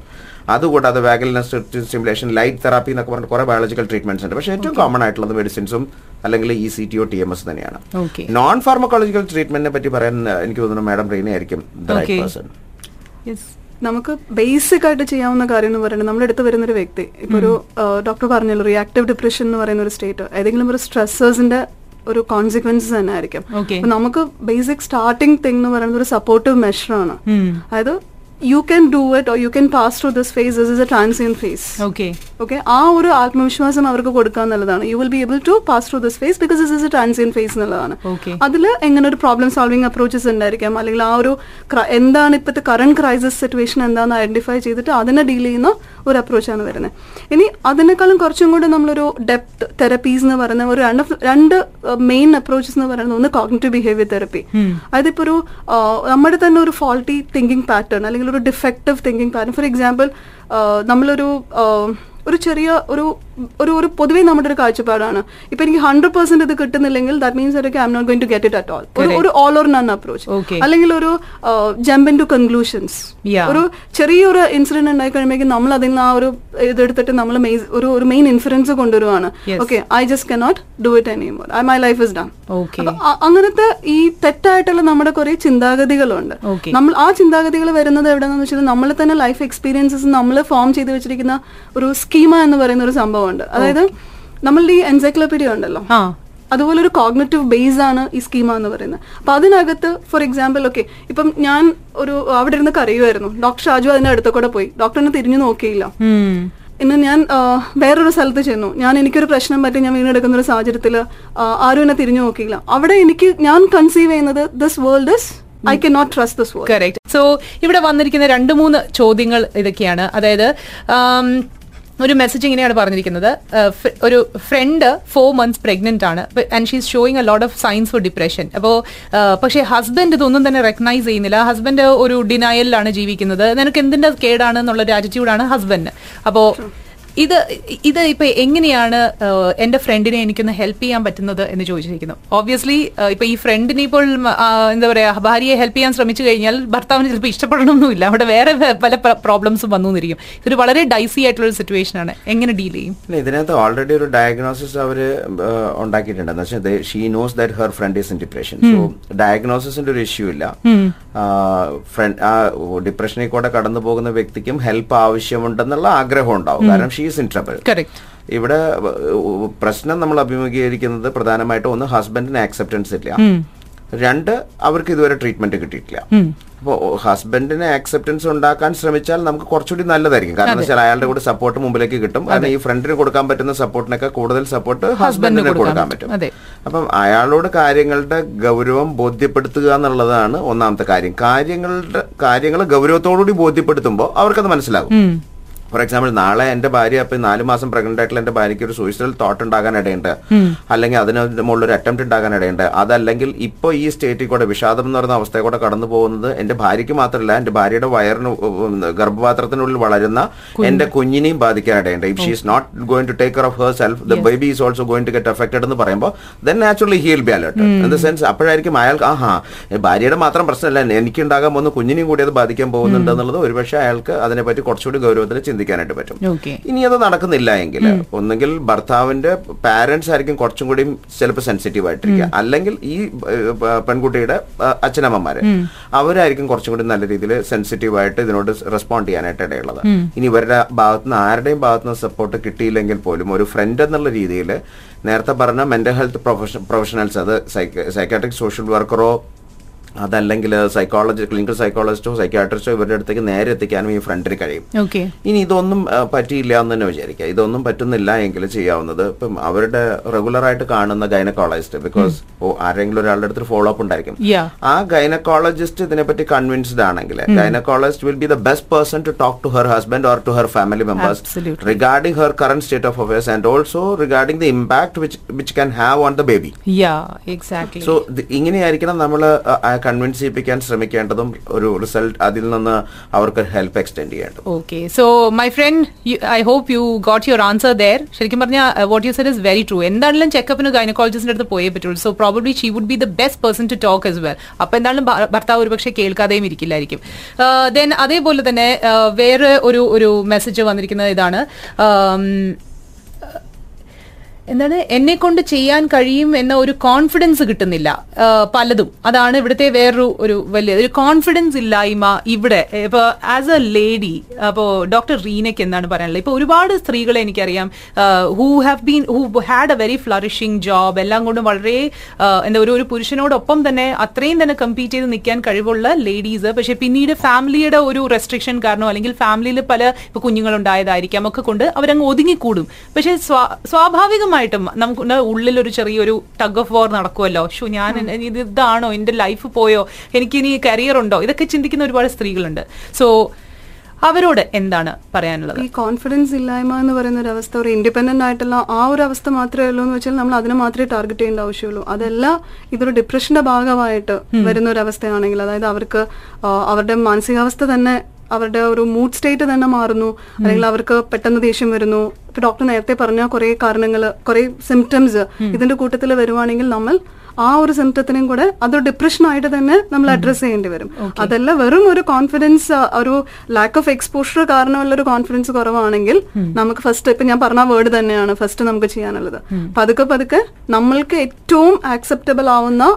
അതുകൂടാതെ വാഗലിനസ് സ്റ്റിമുലേഷൻ ലൈറ്റ് തെറാപ്പി എന്നൊക്കെ പറഞ്ഞിട്ട് കുറെ ബയോളജിക്കൽ ട്രീറ്റ്മെന്റ്സ് ഉണ്ട്. പക്ഷേ ഏറ്റവും കോമൺ ആയിട്ടുള്ളത് മെഡിസിൻസും അല്ലെങ്കിൽ ഇ സി ടി ഒ ടി എം എസ് തന്നെയാണ്. നോൺ ഫാർമക്കോളജിക്കൽ ട്രീറ്റ്മെന്റിനെ പറ്റി പറയാൻ എനിക്ക് തോന്നുന്നു മാഡം റീന ആയിരിക്കും ദ റൈറ്റ്. പേഴ്സൺ നമുക്ക് ബേസിക് ആയിട്ട് ചെയ്യാവുന്ന കാര്യം എന്ന് പറയുന്നത് നമ്മുടെ അടുത്ത് വരുന്ന ഒരു വ്യക്തി. ഇപ്പൊ ഒരു ഡോക്ടർ പറഞ്ഞല്ലോ റിയാക്റ്റീവ് ഡിപ്രഷൻ എന്ന് പറയുന്ന ഒരു സ്റ്റേറ്റ് ഏതെങ്കിലും ഒരു സ്ട്രെസ്സേഴ്സിന്റെ ഒരു കോൺസിക്വൻസസ് തന്നെ ആയിരിക്കും. നമുക്ക് ബേസിക് സ്റ്റാർട്ടിംഗ് തിങ് എന്ന് പറയുന്നത് ഒരു സപ്പോർട്ടീവ് മെഷറാണ് അതായത് you can do it or you can pass through this phase this is a transient phase okay okay ആ ഒരു ആത്മവിശ്വാസം അവർക്ക് കൊടുക്കുക എന്നുള്ളതാണ്. You will be able to pass through this phase because this is a transient phase എന്നുള്ളതാണ്. അതിൽ എങ്ങനെ ഒരു പ്രോബ്ലം സോൾവിംഗ് അപ്രോച്ചസ് ഉണ്ടായിരിക്കാം? അല്ലെങ്കിൽ ആ ഒരു എന്താണ് ഇപ്പോഴത്തെ കറണ്ട് ക്രൈസിസ് സിറ്റുവേഷൻ എന്താണെന്ന് ഐഡന്റിഫൈ ചെയ്തിട്ട് അതിനെ ഡീൽ ചെയ്യുന്ന ഒരു അപ്രോച്ചാണ് വരുന്നത്. ഇനി അതിനേക്കാളും കുറച്ചും കൂടെ നമ്മളൊരു ഡെപ്ത് തെറപ്പീസ് എന്ന് പറയുന്ന ഒരു രണ്ട് രണ്ട് മെയിൻ അപ്രോച്ചസ് എന്ന് പറയുന്നത് ഒന്ന് കോഗ്നറ്റീവ് ബിഹേവിയർ തെറപ്പി അതിപ്പോ ഒരു ആ, നമ്മുടെ തന്നെ ഒരു ഫോൾട്ടി തിങ്കിങ് പാറ്റേൺ അല്ലെങ്കിൽ ഒരു ഡിഫക്റ്റീവ് തിങ്കിങ് കാരണം ഫോർ എക്സാമ്പിൾ നമ്മളൊരു ആ, ഒരു ചെറിയ ഒരു ഒരു ഒരു പൊതുവേ നമ്മുടെ ഒരു കാഴ്ചപ്പാടാണ്. ഇപ്പൊ എനിക്ക് ഹൺഡ്രഡ് പെർസെന്റ് ഇത് കിട്ടുന്നില്ലെങ്കിൽ that means I'm not going to get it at all ഒരു ഓൾ ഓർ നൺ അപ്രോച്ച് അല്ലെങ്കിൽ ഒരു ജമ്പ് ഇൻ ടു കൺക്ലൂഷൻസ് ഒരു ചെറിയൊരു ഇൻസിഡന്റ് ഉണ്ടായി കഴിയുമ്പോഴേക്കും നമ്മൾ അതിൽ നിന്ന് ആ ഒരു ഇതെടുത്തിട്ട് നമ്മൾ ഒരു ഒരു main inference കൊണ്ടുവരുവാണ്. Okay I just cannot do it any more I my life is done അങ്ങനത്തെ ഈ തെറ്റായിട്ടുള്ള നമ്മുടെ കുറെ ചിന്താഗതികളുണ്ട്. നമ്മൾ ആ ചിന്താഗതികൾ വരുന്നത് എവിടെയാണെന്ന് വെച്ചാൽ നമ്മൾ തന്നെ ലൈഫ് എക്സ്പീരിയൻസസ് നമ്മൾ ഫോം ചെയ്ത് വെച്ചിരിക്കുന്ന ഒരു സ്കീമ എന്ന് പറയുന്ന ഒരു സംഭവമുണ്ട്. അതായത് നമ്മളുടെ ഈ എൻസൈക്ലോപീഡിയ ഉണ്ടല്ലോ. അതുപോലെ ഒരു കോഗ്നറ്റീവ് ബേസ് ആണ് ഈ സ്കീമ എന്ന് പറയുന്നത്. അപ്പൊ അതിനകത്ത് ഫോർ എക്സാമ്പിൾ ഓക്കെ ഇപ്പം ഞാൻ ഒരു അവിടെ ഇരുന്ന് കരയുമായിരുന്നു ഡോക്ടർ ഷാജു അതിന്റെ അടുത്ത കൂടെ പോയി. ഡോക്ടറിനെ തിരിഞ്ഞു നോക്കിയില്ല. ഇന്ന് ഞാൻ വേറൊരു സ്ഥലത്ത് ചെന്നു. ഞാൻ എനിക്കൊരു പ്രശ്നം പറ്റി ഞാൻ വീണെടുക്കുന്ന ഒരു സാഹചര്യത്തിൽ ആരും എന്നെ തിരിഞ്ഞു നോക്കിയില്ല. അവിടെ എനിക്ക് ഞാൻ കൺസീവ് ചെയ്യുന്നത് this world is I can not trust this world correct so ഇവിടെ വന്നിരിക്കുന്ന രണ്ട് മൂന്ന് ചോദ്യങ്ങൾ ഇതൊക്കെയാണ്. അതായത് ഒരു മെസ്സേജ് ഇങ്ങനെയാണ് പറഞ്ഞിരിക്കുന്നത്. ഒരു ഫ്രണ്ട് ഫോർ മന്ത്സ് പ്രഗ്നന്റ് ആണ്. And she's showing a lot of signs for depression അപ്പോൾ പക്ഷേ ഹസ്ബൻഡ് ഇതൊന്നും തന്നെ റെക്കഗ്നൈസ് ചെയ്യുന്നില്ല. ഹസ്ബൻഡ് ഒരു ഡിനയലിലാണ് ജീവിക്കുന്നത്. നിനക്ക് എന്തിന്റെ കേടാണ് എന്നുള്ളൊരു ആറ്റിറ്റ്യൂഡാണ് ഹസ്ബൻഡ് അപ്പോൾ ഇത് ഇത് ഇപ്പൊ എങ്ങനെയാണ് എന്റെ ഫ്രണ്ടിനെ എനിക്കൊന്ന് ഹെൽപ്പ് ചെയ്യാൻ പറ്റുന്നത് എന്ന് ചോദിച്ചിരിക്കുന്നു. ഓബ്വിയസ്ലി ഇപ്പൊ ഈ ഫ്രണ്ടിനെ ഇപ്പോൾ എന്താ പറയാ ഭാര്യയെ ഹെൽപ്പ് ചെയ്യാൻ ശ്രമിച്ചു കഴിഞ്ഞാൽ ഭർത്താവിന് ചിലപ്പോൾ ഇഷ്ടപ്പെടണമെന്നില്ല അവിടെ വേറെ പല പ്രോബ്ലംസും വന്നു എന്നിരിക്കും ഇതൊരു വളരെ ഡൈസി ആയിട്ടുള്ള ഒരു സിറ്റുവേഷൻ ആണ്. എങ്ങനെ ഡീൽ ചെയ്യും? ഇതിനകത്ത് ഓൾറെഡി ഒരു ഡയഗ്നോസിസ് അവർ ഉണ്ടാക്കിയിട്ടുണ്ട് എന്ന് വെച്ചാൽ she knows that her friend is in depression so ഡയഗ്നോസിന്റെ ഒരു ഇഷ്യൂ ഇല്ല. ഫ്രണ്ട് ആ ഡിപ്രഷനിൽ കൂടെ കടന്നു പോകുന്ന വ്യക്തിക്കും ഹെൽപ്പ് ആവശ്യമുണ്ടെന്നുള്ള ആഗ്രഹം ഉണ്ടാവും. കാരണം ഷീ ഈസ് ഇൻ ട്രബിൾ ഇവിടെ പ്രശ്നം നമ്മൾ അഭിമുഖീകരിക്കുന്നത് പ്രധാനമായിട്ടും ഒന്ന് ഹസ്ബൻഡിന് ആക്സെപ്റ്റൻസ് ഇല്ല. രണ്ട് അവർക്ക് ഇതുവരെ ട്രീറ്റ്മെന്റ് കിട്ടിയിട്ടില്ല. അപ്പോൾ ഹസ്ബൻഡിന് ആക്സെപ്റ്റൻസ് ഉണ്ടാക്കാൻ ശ്രമിച്ചാൽ നമുക്ക് കുറച്ചുകൂടി നല്ലതായിരിക്കും. കാരണം വെച്ചാൽ അയാളുടെ കൂടെ സപ്പോർട്ട് മുമ്പിലേക്ക് കിട്ടും. കാരണം ഈ ഫ്രണ്ടിന് കൊടുക്കാൻ പറ്റുന്ന സപ്പോർട്ടിനൊക്കെ കൂടുതൽ സപ്പോർട്ട് ഹസ്ബൻഡിന് കൊടുക്കാൻ പറ്റും. അപ്പം അയാളോട് കാര്യങ്ങളുടെ ഗൗരവം ബോധ്യപ്പെടുത്തുക എന്നുള്ളതാണ് ഒന്നാമത്തെ കാര്യം. കാര്യങ്ങളുടെ കാര്യങ്ങൾ ഗൗരവത്തോടുകൂടി ബോധ്യപ്പെടുത്തുമ്പോൾ അവർക്കത് മനസ്സിലാകും. ഫോർ എക്സാമ്പിൾ നാളെ എന്റെ ഭാര്യ ഇപ്പൊ നാല് മാസം പ്രഗ്നന്റ് ആയിട്ടുള്ള എന്റെ ഭാര്യയ്ക്ക് ഒരു സൂയിസൈഡൽ തോട്ട് ഉണ്ടാകാൻ ഇടയുണ്ട് അല്ലെങ്കിൽ അതിന് മുകളിൽ ഒരു അറ്റംപ്റ്റ് ഉണ്ടാകാൻ ഇടയുണ്ട് അതല്ലെങ്കിൽ ഇപ്പൊ ഈ സ്റ്റേറ്റിൽ കൂടെ വിഷാദം എന്ന് പറയുന്ന അവസ്ഥയെ കൂടെ കടന്നു പോകുന്നത് എന്റെ ഭാര്യയ്ക്ക് മാത്രമല്ല എന്റെ ഭാര്യയുടെ വയറിന് ഗർഭപാത്രത്തിനുള്ളിൽ വളരുന്ന എന്റെ കുഞ്ഞിനെയും ബാധിക്കാൻ ഇടയുണ്ട് if she is not going to take care of herself the baby is also going to get affected എന്ന് പറയുമ്പോൾ then naturally he'll be alert in the sense അപ്പോഴായിരിക്കും അയാൾക്ക് ആഹാ ഭാര്യയുടെ മാത്രം പ്രശ്നമല്ല എനിക്ക് ഉണ്ടാകാൻ പോകുന്ന കുഞ്ഞിനെയും കൂടി അത് ബാധിക്കാൻ പോകുന്നുണ്ടെന്നുള്ളത് ഒരുപക്ഷെ അയാൾക്ക് അതിനെപ്പറ്റി കുറച്ചുകൂടി ഗൗരവത്തിൽ ചിന്തിക്കാനായിട്ട് പറ്റും. ഇനി അത് നടക്കുന്നില്ല എങ്കിൽ ഒന്നുകിൽ ഭർത്താവിന്റെ പാരന്റ്സ് ആയിരിക്കും കുറച്ചും കൂടി ചിലപ്പോൾ സെൻസിറ്റീവ് ആയിട്ടിരിക്കുക. അല്ലെങ്കിൽ ഈ പെൺകുട്ടിയുടെ അച്ഛനമ്മമാര് അവരായിരിക്കും കുറച്ചും കൂടി നല്ല രീതിയിൽ സെൻസിറ്റീവ് ആയിട്ട് ഇതിനോട് റെസ്പോണ്ട് ചെയ്യാനായിട്ട് ഇടയുള്ളത്. ഇനി ഇവരുടെ ഭാഗത്തുനിന്ന് ആരുടെയും ഭാഗത്തുനിന്ന് സപ്പോർട്ട് കിട്ടിയില്ലെങ്കിൽ പോലും ഒരു ഫ്രണ്ട് എന്നുള്ള രീതിയിൽ നേരത്തെ പറഞ്ഞ മെന്റൽ ഹെൽത്ത് പ്രൊഫഷൻ പ്രൊഫഷണൽസ് അത് സൈക്കാട്രിക് സോഷ്യൽ വർക്കറോ അതല്ലെങ്കിൽ സൈക്കോളജി ക്ലിനിക്കൽ സൈക്കോളജിസ്റ്റോ സൈക്കാട്രിസ്റ്റോ ഇവരുടെ അടുത്തേക്ക് നേരെ എത്തിക്കാനും ഈ ഫ്രണ്ടിന് കഴിയും. ഓക്കെ ഇനി ഇതൊന്നും പറ്റിയില്ല എന്ന് തന്നെ വിചാരിക്കുക. ഇതൊന്നും പറ്റുന്നില്ല എങ്കിൽ ചെയ്യാവുന്നത് ഇപ്പം അവരുടെ റെഗുലറായിട്ട് കാണുന്ന ഗൈനക്കോളജിസ്റ്റ് ബിക്കോസ് ആരെങ്കിലും ഒരാളുടെ അടുത്ത് ഫോളോ അപ്പ് ഉണ്ടായിരിക്കും ആ ഗൈനക്കോളജിസ്റ്റ് ഇതിനെപ്പറ്റി കൺവിൻസ്ഡ് ആണെങ്കിൽ gynaecologist will be the best person to talk to her husband or to her family members. Regarding her current state of affairs and also regarding the impact which which can have on the baby so ഇങ്ങനെയായിരിക്കണം നമ്മൾ convince ചെയ്യിപ്പിക്കാൻ ശ്രമിക്കേണ്ടതും ഒരു result അതിൽ നിന്ന് അവർക്ക് help extend ചെയ്യേണ്ടത്. Okay so my friend I hope you got your answer there ശരിക്കും പറഞ്ഞാൽ what you said is very true എന്താണെങ്കിലും ചെക്കപ്പിന് ഗൈനക്കോളജിസ്റ്റിന്റെ അടുത്ത് പോയേ പറ്റുള്ളൂ. So probably she would be the best person to talk as well അപ്പൊ എന്താണെങ്കിലും ഭർത്താവ് ഒരുപക്ഷെ കേൾക്കാതെയും ഇരിക്കില്ലായിരിക്കും. ദെൻ അതേപോലെ തന്നെ uh, വേറെ ഒരു ഒരു മെസ്സേജ് വന്നിരിക്കുന്നത് ഇതാണ്. Um, എന്താണ്? എന്നെ കൊണ്ട് ചെയ്യാൻ കഴിയും എന്ന ഒരു കോൺഫിഡൻസ് കിട്ടുന്നില്ല. പലതും. അതാണ് ഇവിടുത്തെ വേറൊരു ഒരു വലിയ ഒരു കോൺഫിഡൻസ് ഇല്ലായ്മ ഇവിടെ. ഇപ്പൊ ആസ് എ ലേഡി അപ്പോ ഡോക്ടർ റീനയ്ക്ക് എന്താണ് പറയാനുള്ളത്? ഇപ്പൊ ഒരുപാട് സ്ത്രീകളെ എനിക്കറിയാം who have been who had a very flourishing job എല്ലാം കൊണ്ടും വളരെ എന്താ ഒരു ഒരു പുരുഷനോടൊപ്പം തന്നെ അത്രയും തന്നെ കമ്പീറ്റ് ചെയ്ത് നിൽക്കാൻ കഴിവുള്ള ലേഡീസ് പക്ഷെ പിന്നീട് ഫാമിലിയുടെ ഒരു റെസ്ട്രിക്ഷൻ കാരണം അല്ലെങ്കിൽ ഫാമിലിയിൽ പല ഇപ്പൊ കുഞ്ഞുങ്ങളുണ്ടായതായിരിക്കാം ഒക്കെ കൊണ്ട് അവരങ്ങ് ഒതുങ്ങിക്കൂടും. പക്ഷെ സ്വാ- സ്വാഭാവികമായിട്ടും നമുക്ക് ഉള്ളിലൊരു ചെറിയൊരു ടഗ് ഓഫ് വാർ നടക്കുമല്ലോ ഷു ഞാൻ ഇത് ഇതാണോ? എന്റെ ലൈഫ് പോയോ? എനിക്കിനി കരിയർ ഉണ്ടോ? ഇതൊക്കെ ചിന്തിക്കുന്ന ഒരുപാട് സ്ത്രീകളുണ്ട്. സോ അവരോട് എന്താണ് പറയാനുള്ളത്? ഈ കോൺഫിഡൻസ് ഇല്ലായ്മ എന്ന് പറയുന്ന ഒരു അവസ്ഥ ഒരു ഇൻഡിപെൻഡന്റ് ആയിട്ടുള്ള ആ ഒരു അവസ്ഥ മാത്രമേ ഉള്ളൂ എന്ന് വെച്ചാൽ നമ്മൾ അതിനെ മാത്രമേ ടാർഗറ്റ് ചെയ്യേണ്ട ആവശ്യമുള്ളൂ. അതല്ല ഇതൊരു ഡിപ്രഷന്റെ ഭാഗമായിട്ട് വരുന്ന ഒരു അവസ്ഥയാണെങ്കിൽ അതായത് അവർക്ക് അവരുടെ മാനസികാവസ്ഥ തന്നെ അവരുടെ ഒരു മൂഡ് സ്റ്റേറ്റ് തന്നെ മാറുന്നു. അല്ലെങ്കിൽ അവർക്ക് പെട്ടെന്ന് ദേഷ്യം വരുന്നു. ഇപ്പൊ ഡോക്ടർ നേരത്തെ പറഞ്ഞ കുറെ കാരണങ്ങൾ കുറെ സിംറ്റംസ് ഇതിന്റെ കൂട്ടത്തിൽ വരുവാണെങ്കിൽ നമ്മൾ ആ ഒരു സിംറ്റത്തിനും കൂടെ അതൊരു ഡിപ്രഷനായിട്ട് തന്നെ നമ്മൾ അഡ്രസ് ചെയ്യേണ്ടി വരും. അതല്ല വെറും ഒരു കോൺഫിഡൻസ് ഒരു ലാക്ക് ഓഫ് എക്സ്പോഷർ കാരണമുള്ള ഒരു കോൺഫിഡൻസ് കുറവാണെങ്കിൽ നമുക്ക് ഫസ്റ്റ് ഇപ്പൊ ഞാൻ പറഞ്ഞ വേർഡ് തന്നെയാണ് ഫസ്റ്റ് നമുക്ക് ചെയ്യാനുള്ളത്. പതുക്കെ പതുക്കെ നമ്മൾക്ക് ഏറ്റവും ആക്സെപ്റ്റബിൾ ആവുന്ന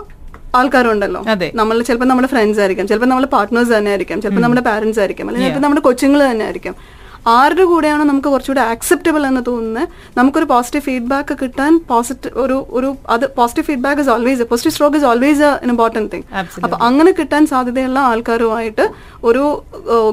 ആൾക്കാരുണ്ടല്ലോ. നമ്മൾ ചിലപ്പോൾ നമ്മുടെ ഫ്രണ്ട്സ് ആയിരിക്കാം ചിലപ്പോൾ നമ്മുടെ പാർട്ട്നേഴ്സ് തന്നെ ആയിരിക്കാം ചിലപ്പോൾ നമ്മുടെ പാരന്റ്സ് ആയിരിക്കാം അല്ലെങ്കിൽ ചിലപ്പോൾ നമ്മുടെ കൊച്ചുങ്ങൾ തന്നെ ആയിരിക്കും. ആരുടെ കൂടെയാണ് നമുക്ക് കുറച്ചുകൂടെ ആക്സെപ്റ്റബിൾ എന്ന് തോന്നുന്നത് നമുക്കൊരു പോസിറ്റീവ് ഫീഡ്ബാക്ക് കിട്ടാൻ പോസിറ്റീവ് ഒരു ഒരു അത് positive feedback is always positive stroke is always important thing. അപ്പൊ അങ്ങനെ കിട്ടാൻ സാധ്യതയുള്ള ആൾക്കാരുമായിട്ട് ഒരു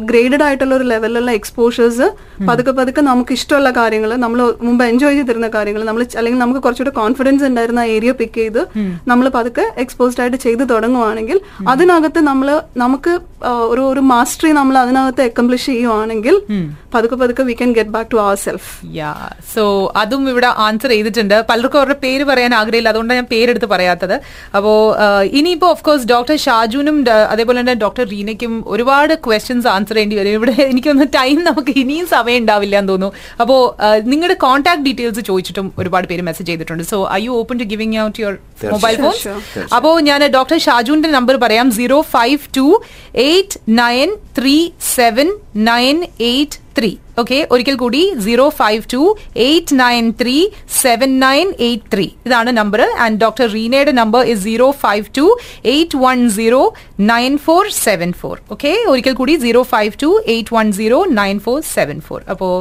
ഗ്രേഡഡ് ആയിട്ടുള്ള ഒരു ലെവലിലുള്ള എക്സ്പോഷേഴ്സ് പതുക്കെ പതുക്കെ നമുക്ക് ഇഷ്ടമുള്ള കാര്യങ്ങൾ നമ്മൾ മുമ്പ് എൻജോയ് ചെയ്തിരുന്ന കാര്യങ്ങൾ നമ്മൾ അല്ലെങ്കിൽ നമുക്ക് കുറച്ചുകൂടെ കോൺഫിഡൻസ് ഉണ്ടായിരുന്ന ഏരിയ പിക്ക് ചെയ്ത് നമ്മൾ പതുക്കെ എക്സ്പോസ്ഡ് ആയിട്ട് ചെയ്തു തുടങ്ങുവാണെങ്കിൽ അതിനകത്ത് നമ്മൾ നമുക്ക് ഒരു ഒരു മാസ്റ്ററി നമ്മൾ അതിനകത്ത് അക്കംപ്ലിഷ് ചെയ്യുവാണെങ്കിൽ പതുക്കെ പതുക്കെ we can get back to our self yeah so അതും ഇവിടെ ആൻസർ ചെയ്തിട്ടുണ്ട്. പലർക്കും അവരുടെ പേര് പറയാൻ ആഗ്രഹമില്ല. അതുകൊണ്ടാണ് ഞാൻ പേരെടുത്ത് പറയാത്തത്. അപ്പോ ഇനിയിപ്പോ ഓഫ് കോഴ്സ് ഡോക്ടർ ഷാജുനും അതേപോലെ തന്നെ ഡോക്ടർ റീനയ്ക്കും ഒരുപാട് ക്വസ്റ്റ്യൻസ് ആൻസർ ചെയ്യേണ്ടി വരും. ഇവിടെ എനിക്കൊന്ന് ടൈം നമുക്ക് ഇനിയും സമയം ഉണ്ടാവില്ല എന്ന് തോന്നുന്നു. അപ്പോ നിങ്ങളുടെ കോൺടാക്ട് ഡീറ്റെയിൽസ് ചോദിച്ചിട്ടും ഒരുപാട് പേര് മെസ്സേജ് ചെയ്തിട്ടുണ്ട്. So I you open to giving out your mobile phone അപ്പോൾ അപ്പോ ഞാൻ ഡോക്ടർ ഷാജുവിന്റെ നമ്പർ പറയാം. Zero five two eight nine three seven nine eight three okay ഒരിക്കൽ കൂടി zero five two eight nine three seven nine eight three ഇതാണ് number and doctor റീനയുടെ number is zero five two eight one zero nine four seven four okay ഒരിക്കൽ കൂടി zero five two eight one zero nine four seven four അപ്പോൾ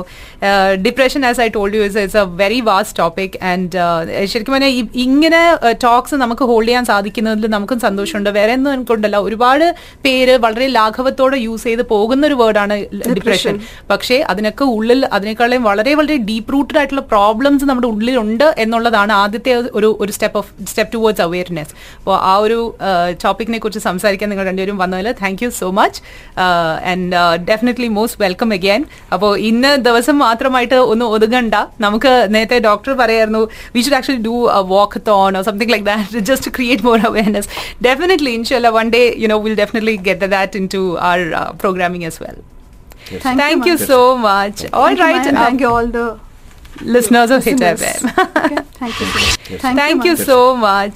depression as I told you is it's a very vast topic and ശരിക്കും പറഞ്ഞാൽ ഇങ്ങനെ talks നമുക്ക് hold ചെയ്യാൻ സാധിക്കുന്നതിൽ നമുക്കും സന്തോഷമുണ്ട്. വേറെ ഒന്നും കൊണ്ടല്ല ഒരുപാട് പേര് വളരെ ലാഘവത്തോടെ യൂസ് ചെയ്ത് പോകുന്ന ഒരു വേർഡാണ് ഡിപ്രഷൻ പക്ഷേ അതിനൊക്കെ ഉള്ളിൽ അതിനേക്കാളും വളരെ വളരെ ഡീപ്പ് റൂട്ടഡ് ആയിട്ടുള്ള പ്രോബ്ലംസ് നമ്മുടെ ഉള്ളിലുണ്ട് എന്നുള്ളതാണ് ആദ്യത്തെ ഒരു ഒരു step of step towards awareness അപ്പോൾ ആ ഒരു ടോപ്പിക്കിനെ കുറിച്ച് സംസാരിക്കാൻ നിങ്ങൾ രണ്ടുപേരും വന്നതിൽ thank you so much and definitely most welcome again അപ്പോൾ ഇന്ന് ദിവസം മാത്രമായിട്ട് ഒന്ന് ഒതുങ്ങണ്ട. നമുക്ക് നേരത്തെ ഡോക്ടർ പറയായിരുന്നു we should actually do a walkathon or something like that just create more awareness definitely ഇൻഷല്ല one day you know will definitely get that into our programming as Yes. Thank, thank, you, you so much. Thank all right, um, thank you all the listeners of HFM. okay, thank you. Yes. Thank, you so much.